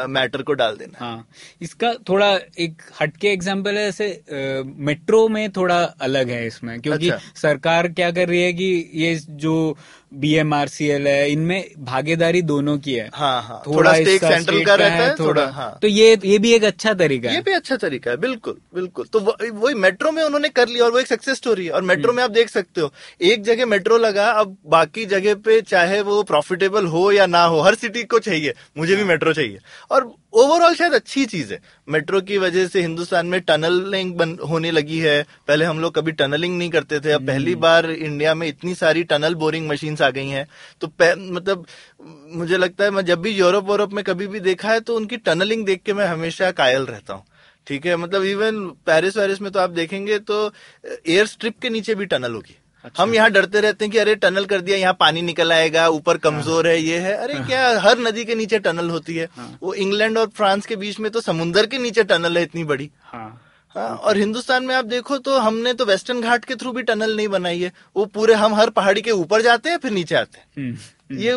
मैटर uh, को डाल देना हाँ इसका थोड़ा एक हटके एग्ज़ाम्पल है जैसे अ, मेट्रो में थोड़ा अलग है इसमें क्योंकि अच्छा। सरकार क्या कर रही है कि ये जो बीएमआरसीएल है इनमें भागीदारी दोनों की है। हाँ हाँ। थोड़ा थोड़ा स्टेक सेंट्रल का रहता है थोड़ा थोड़ा हाँ। तो ये ये भी एक अच्छा तरीका ये है। भी अच्छा तरीका है बिल्कुल बिल्कुल। तो वही मेट्रो में उन्होंने कर लिया और वो एक सक्सेस स्टोरी है। और मेट्रो हम्म। में आप देख सकते हो एक जगह मेट्रो लगा अब बाकी जगह पे चाहे वो प्रॉफिटेबल हो या ना हो हर सिटी को चाहिए मुझे भी मेट्रो चाहिए। और ओवरऑल शायद अच्छी चीज़ है। मेट्रो की वजह से हिंदुस्तान में टनलिंग बन होने लगी है। पहले हम लोग कभी टनलिंग नहीं करते थे। अब हम्म। पहली बार इंडिया में इतनी सारी टनल बोरिंग मशीन्स आ गई हैं। तो मतलब मुझे लगता है मैं जब भी यूरोप वोरोप में कभी भी देखा है तो उनकी टनलिंग देख के मैं हमेशा कायल रहता हूँ। ठीक है? मतलब इवन पेरिस वेरिस में तो आप देखेंगे तो एयर स्ट्रिप के नीचे भी टनल होगी। हम यहाँ डरते रहते हैं कि अरे टनल कर दिया यहाँ पानी निकल आएगा ऊपर कमज़ोर है ये है। अरे क्या हर नदी के नीचे टनल होती है। वो इंग्लैंड और फ्रांस के बीच में तो समुन्दर के नीचे टनल है इतनी बड़ी। हाँ। हाँ और हिंदुस्तान में आप देखो तो हमने तो वेस्टर्न घाट के थ्रू भी टनल नहीं बनाई है। वो पूरे हम हर पहाड़ी के ऊपर जाते हैं फिर नीचे आते हैं। हम्म, ये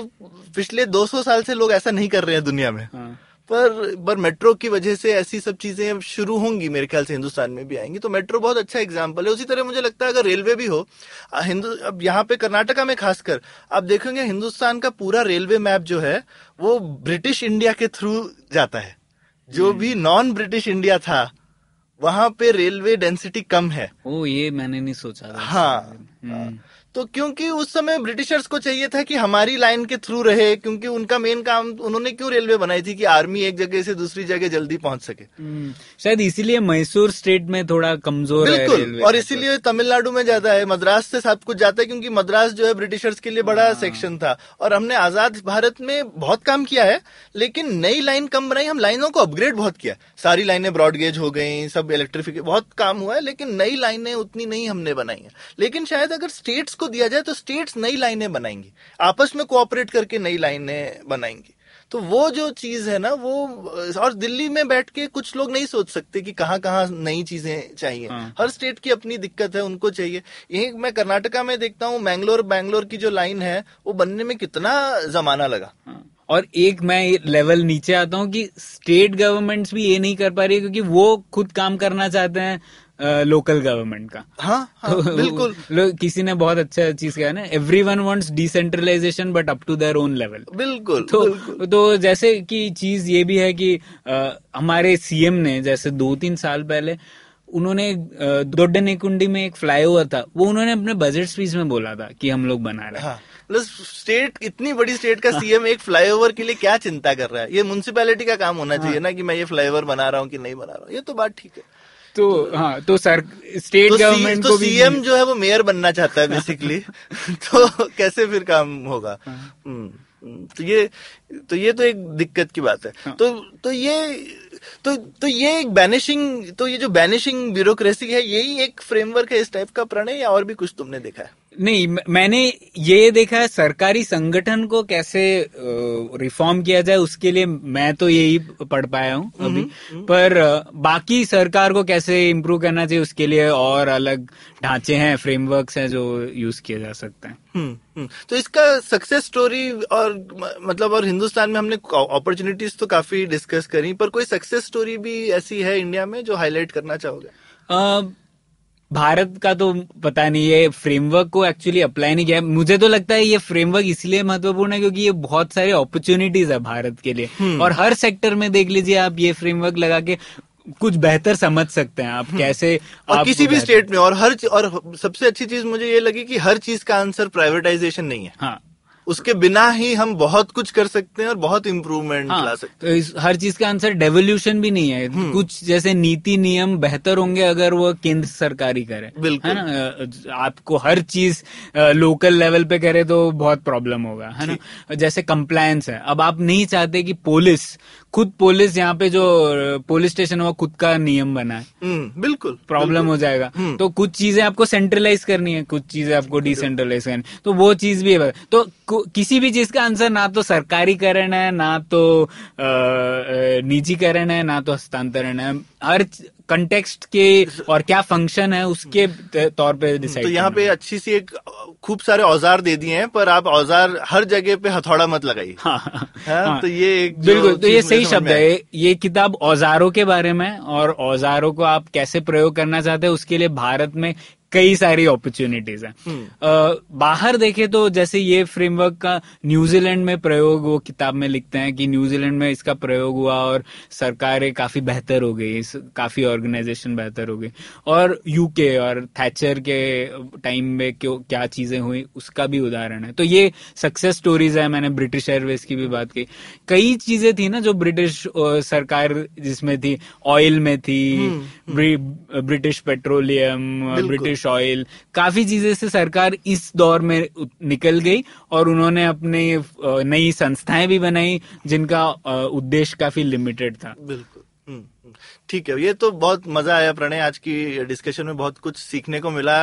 पिछले 200 साल से लोग ऐसा नहीं कर रहे हैं दुनिया में। हाँ। पर पर मेट्रो की वजह से ऐसी सब चीज़ें अब शुरू होंगी मेरे ख्याल से हिंदुस्तान में भी आएँगी। तो मेट्रो बहुत अच्छा एग्ज़ाम्पल है। उसी तरह मुझे लगता है अगर रेलवे भी हो हिंदू अब यहाँ पे कर्नाटका में खासकर आप देखेंगे हिंदुस्तान का पूरा रेलवे मैप जो है वो ब्रिटिश इंडिया के थ्रू जाता है। जो भी नॉन ब्रिटिश इंडिया था वहाँ पे रेलवे डेंसिटी कम है। ओ ये मैंने नहीं सोचा। हाँ। हम्म, तो क्योंकि उस समय ब्रिटिशर्स को चाहिए था कि हमारी लाइन के थ्रू रहे क्योंकि उनका मेन काम उन्होंने क्यों रेलवे बनाई थी कि आर्मी एक जगह से दूसरी जगह जल्दी पहुँच सके? हम्म, शायद इसीलिए मैसूर स्टेट में थोड़ा कमज़ोर है रेलवे और इसीलिए तमिलनाडु में ज़्यादा है मद्रास से सब कुछ जाता है क्योंकि मद्रास जो है ब्रिटिशर्स के लिए बड़ा हाँ। सेक्शन था। और हमने आज़ाद भारत में बहुत काम किया है लेकिन नई लाइन कम बनाई हम लाइनों को अपग्रेड बहुत किया। सारी लाइनें ब्रॉडगेज हो गई सब इलेक्ट्रिफिक बहुत काम हुआ है लेकिन नई लाइनें उतनी नहीं हमने बनाई है। लेकिन शायद अगर स्टेट्स को दिया जाए तो स्टेट्स नई लाइनें बनाएँगी। आपस में कोऑपरेट करके नई लाइनें बनाएँगी। तो वो जो चीज़ है ना वो और दिल्ली में बैठ के कुछ लोग नहीं सोच सकते कि कहाँ कहाँ नई चीज़ें चाहिए। हाँ। हर स्टेट की अपनी दिक्कत है उनको चाहिए। यही मैं कर्नाटका में देखता हूँ मैंगलोर बैंगलोर की जो लाइन है वो बनने में कितना जमाना लगा। हाँ। और एक मैं लेवल नीचे आता हूँ कि स्टेट गवर्नमेंट्स भी ये नहीं कर पा रही क्योंकि वो खुद काम करना चाहते हैं। लोकल गवर्नमेंट का। हाँ, हाँ बिल्कुल। किसी ने बहुत अच्छा चीज़ कहा ना everyone wants decentralisation but up to their own level बिल्कुल तो बिल्कुल। तो जैसे कि चीज़ ये भी है कि अ, हमारे सीएम ने जैसे दो तीन साल पहले उन्होंने दोड्डनेकुंडी में एक फ्लाईओवर था वो उन्होंने अपने बजट स्पीच में बोला था कि हम लोग बना रहे हैं। हाँ मतलब स्टेट इतनी बड़ी स्टेट का सीएम एक फ्लाईओवर के लिए क्या चिंता कर रहा है? ये म्यूनसिपैलिटी का काम होना चाहिए ना कि मैं ये फ्लाईओवर बना रहा हूँ कि नहीं बना रहा हूँ ये तो बात ठीक है। तो हाँ तो सर स्टेट तो, गवर्नमेंट तो को भी सीएम जो है वो मेयर बनना चाहता है बेसिकली तो कैसे फिर काम होगा हाँ। हम्म, हम्म, तो ये तो ये तो एक दिक्कत की बात है हाँ। तो तो ये तो तो ये एक बैनिशिंग तो ये जो बैनिशिंग ब्यूरोक्रेसी है यही एक फ्रेमवर्क है इस टाइप का प्रणय या और भी कुछ तुमने देखा है नहीं मैंने ये देखा है सरकारी संगठन को कैसे रिफॉर्म किया जाए उसके लिए मैं तो यही पढ़ पाया हूँ अभी। पर बाकी सरकार को कैसे इम्प्रूव करना चाहिए उसके लिए और अलग ढांचे हैं फ्रेमवर्क्स हैं जो यूज़ किए जा सकते हैं। हम्म, हम्म। तो इसका सक्सेस स्टोरी और मतलब और हिंदुस्तान में हमने अपॉर्चुनिटीज़ तो काफ़ी डिस्कस करी पर कोई सक्सेस स्टोरी भी ऐसी है इंडिया में जो हाईलाइट करना चाहोगे? भारत का तो पता नहीं ये फ्रेमवर्क को एक्चुअली अप्लाई नहीं किया। मुझे तो लगता है ये फ्रेमवर्क इसलिए महत्वपूर्ण है क्योंकि ये बहुत सारे अपॉर्चुनिटीज़ है भारत के लिए। और हर सेक्टर में देख लीजिए आप ये फ्रेमवर्क लगा के कुछ बेहतर समझ सकते हैं आप कैसे और आप किसी भी स्टेट में और हर और सबसे अच्छी चीज़ मुझे ये लगी कि हर चीज़ का आंसर प्राइवेटाइजेशन नहीं है। हाँ। उसके बिना ही हम बहुत कुछ कर सकते हैं और बहुत इम्प्रूवमेंट हाँ, ला सकते हैं। तो इस हर चीज़ का आंसर डेवोल्यूशन भी नहीं हम्म। है कुछ जैसे नीति नियम बेहतर होंगे अगर वो केंद्र सरकार ही करे बिल्कुल। है ना आपको हर चीज़ लोकल लेवल पे करे तो बहुत प्रॉब्लम होगा। है ना? जैसे कंप्लायंस है। अब आप नहीं चाहते कि पुलिस खुद पुलिस यहाँ पे जो पुलिस स्टेशन हुआ खुद का नियम बनाए हैं। हम्म, बिल्कुल प्रॉब्लम हो जाएगा। हम्म। तो कुछ चीज़ें आपको सेंट्रलाइज करनी है कुछ चीज़ें आपको डिसेंट्रलाइज करनी है। तो वो चीज़ भी है। तो किसी भी चीज़ का आंसर ना तो सरकारीकरण है ना तो निजीकरण है ना तो हस्तांतरण है। हर कंटेक्स्ट के और क्या फ़ंक्शन है उसके तौर पे डिसाइड तो यहाँ पे अच्छी सी एक खूब सारे औज़ार दे दिए हैं पर आप औज़ार हर जगह पे हथौड़ा मत लगाइए। हाँ, हाँ, तो ये एक बिल्कुल तो ये सही शब्द है। ये किताब औजारों के बारे में और औजारों को आप कैसे प्रयोग करना चाहते हैं उसके लिए भारत में कई सारी अपॉर्चुनिटीज़ हैं। हम्म। बाहर देखे तो जैसे ये फ्रेमवर्क का न्यूजीलैंड में प्रयोग वो किताब में लिखते हैं कि न्यूजीलैंड में इसका प्रयोग हुआ और सरकारें काफ़ी बेहतर हो गई काफ़ी ऑर्गेनाइजेशन बेहतर हो गई। और यूके और थैचर के टाइम में क्यों क्या चीज़ें हुई उसका भी उदाहरण है। तो ये सक्सेस स्टोरीज है मैंने ब्रिटिश एयरवेज की भी बात की। कई चीज़ें थी ना जो ब्रिटिश सरकार जिसमें थी ऑयल में थी ब्रिटिश पेट्रोलियम बिल्कुल। ब्रिटिश ऑयल काफ़ी चीज़ें से सरकार इस दौर में निकल गई और उन्होंने अपने नई संस्थाएँ भी बनाई जिनका उद्देश्य काफ़ी लिमिटेड था। बिल्कुल। हम्म, हम्म। ठीक है ये तो बहुत मज़ा आया प्रणय आज की डिस्कशन में बहुत कुछ सीखने को मिला।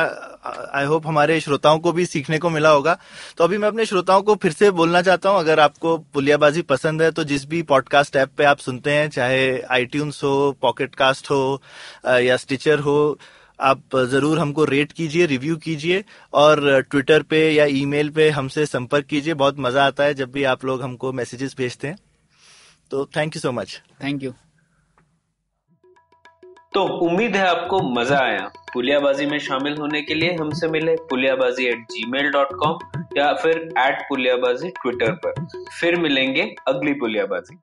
आई होप हमारे श्रोताओं को भी सीखने को मिला होगा। तो अभी मैं अपने श्रोताओं को फिर से बोलना चाहता हूँ अगर आपको पुलियाबाजी पसंद है तो जिस भी पॉडकास्ट ऐप पे आप सुनते हैं चाहे आईट्यून्स हो पॉकेटकास्ट हो या स्टिचर हो आप ज़रूर हमको रेट कीजिए रिव्यू कीजिए और ट्विटर पे या ईमेल पे हमसे संपर्क कीजिए। बहुत मज़ा आता है जब भी आप लोग हमको मैसेजेस भेजते हैं। तो thank you so much thank you तो उम्मीद है आपको मज़ा आया। पुलियाबाजी में शामिल होने के लिए हमसे मिले Puliyabaazi at gmail dot com या फिर एट पुलियाबाजी ट्विटर पर। फिर मिलेंगे अगली पुलियाबाजी।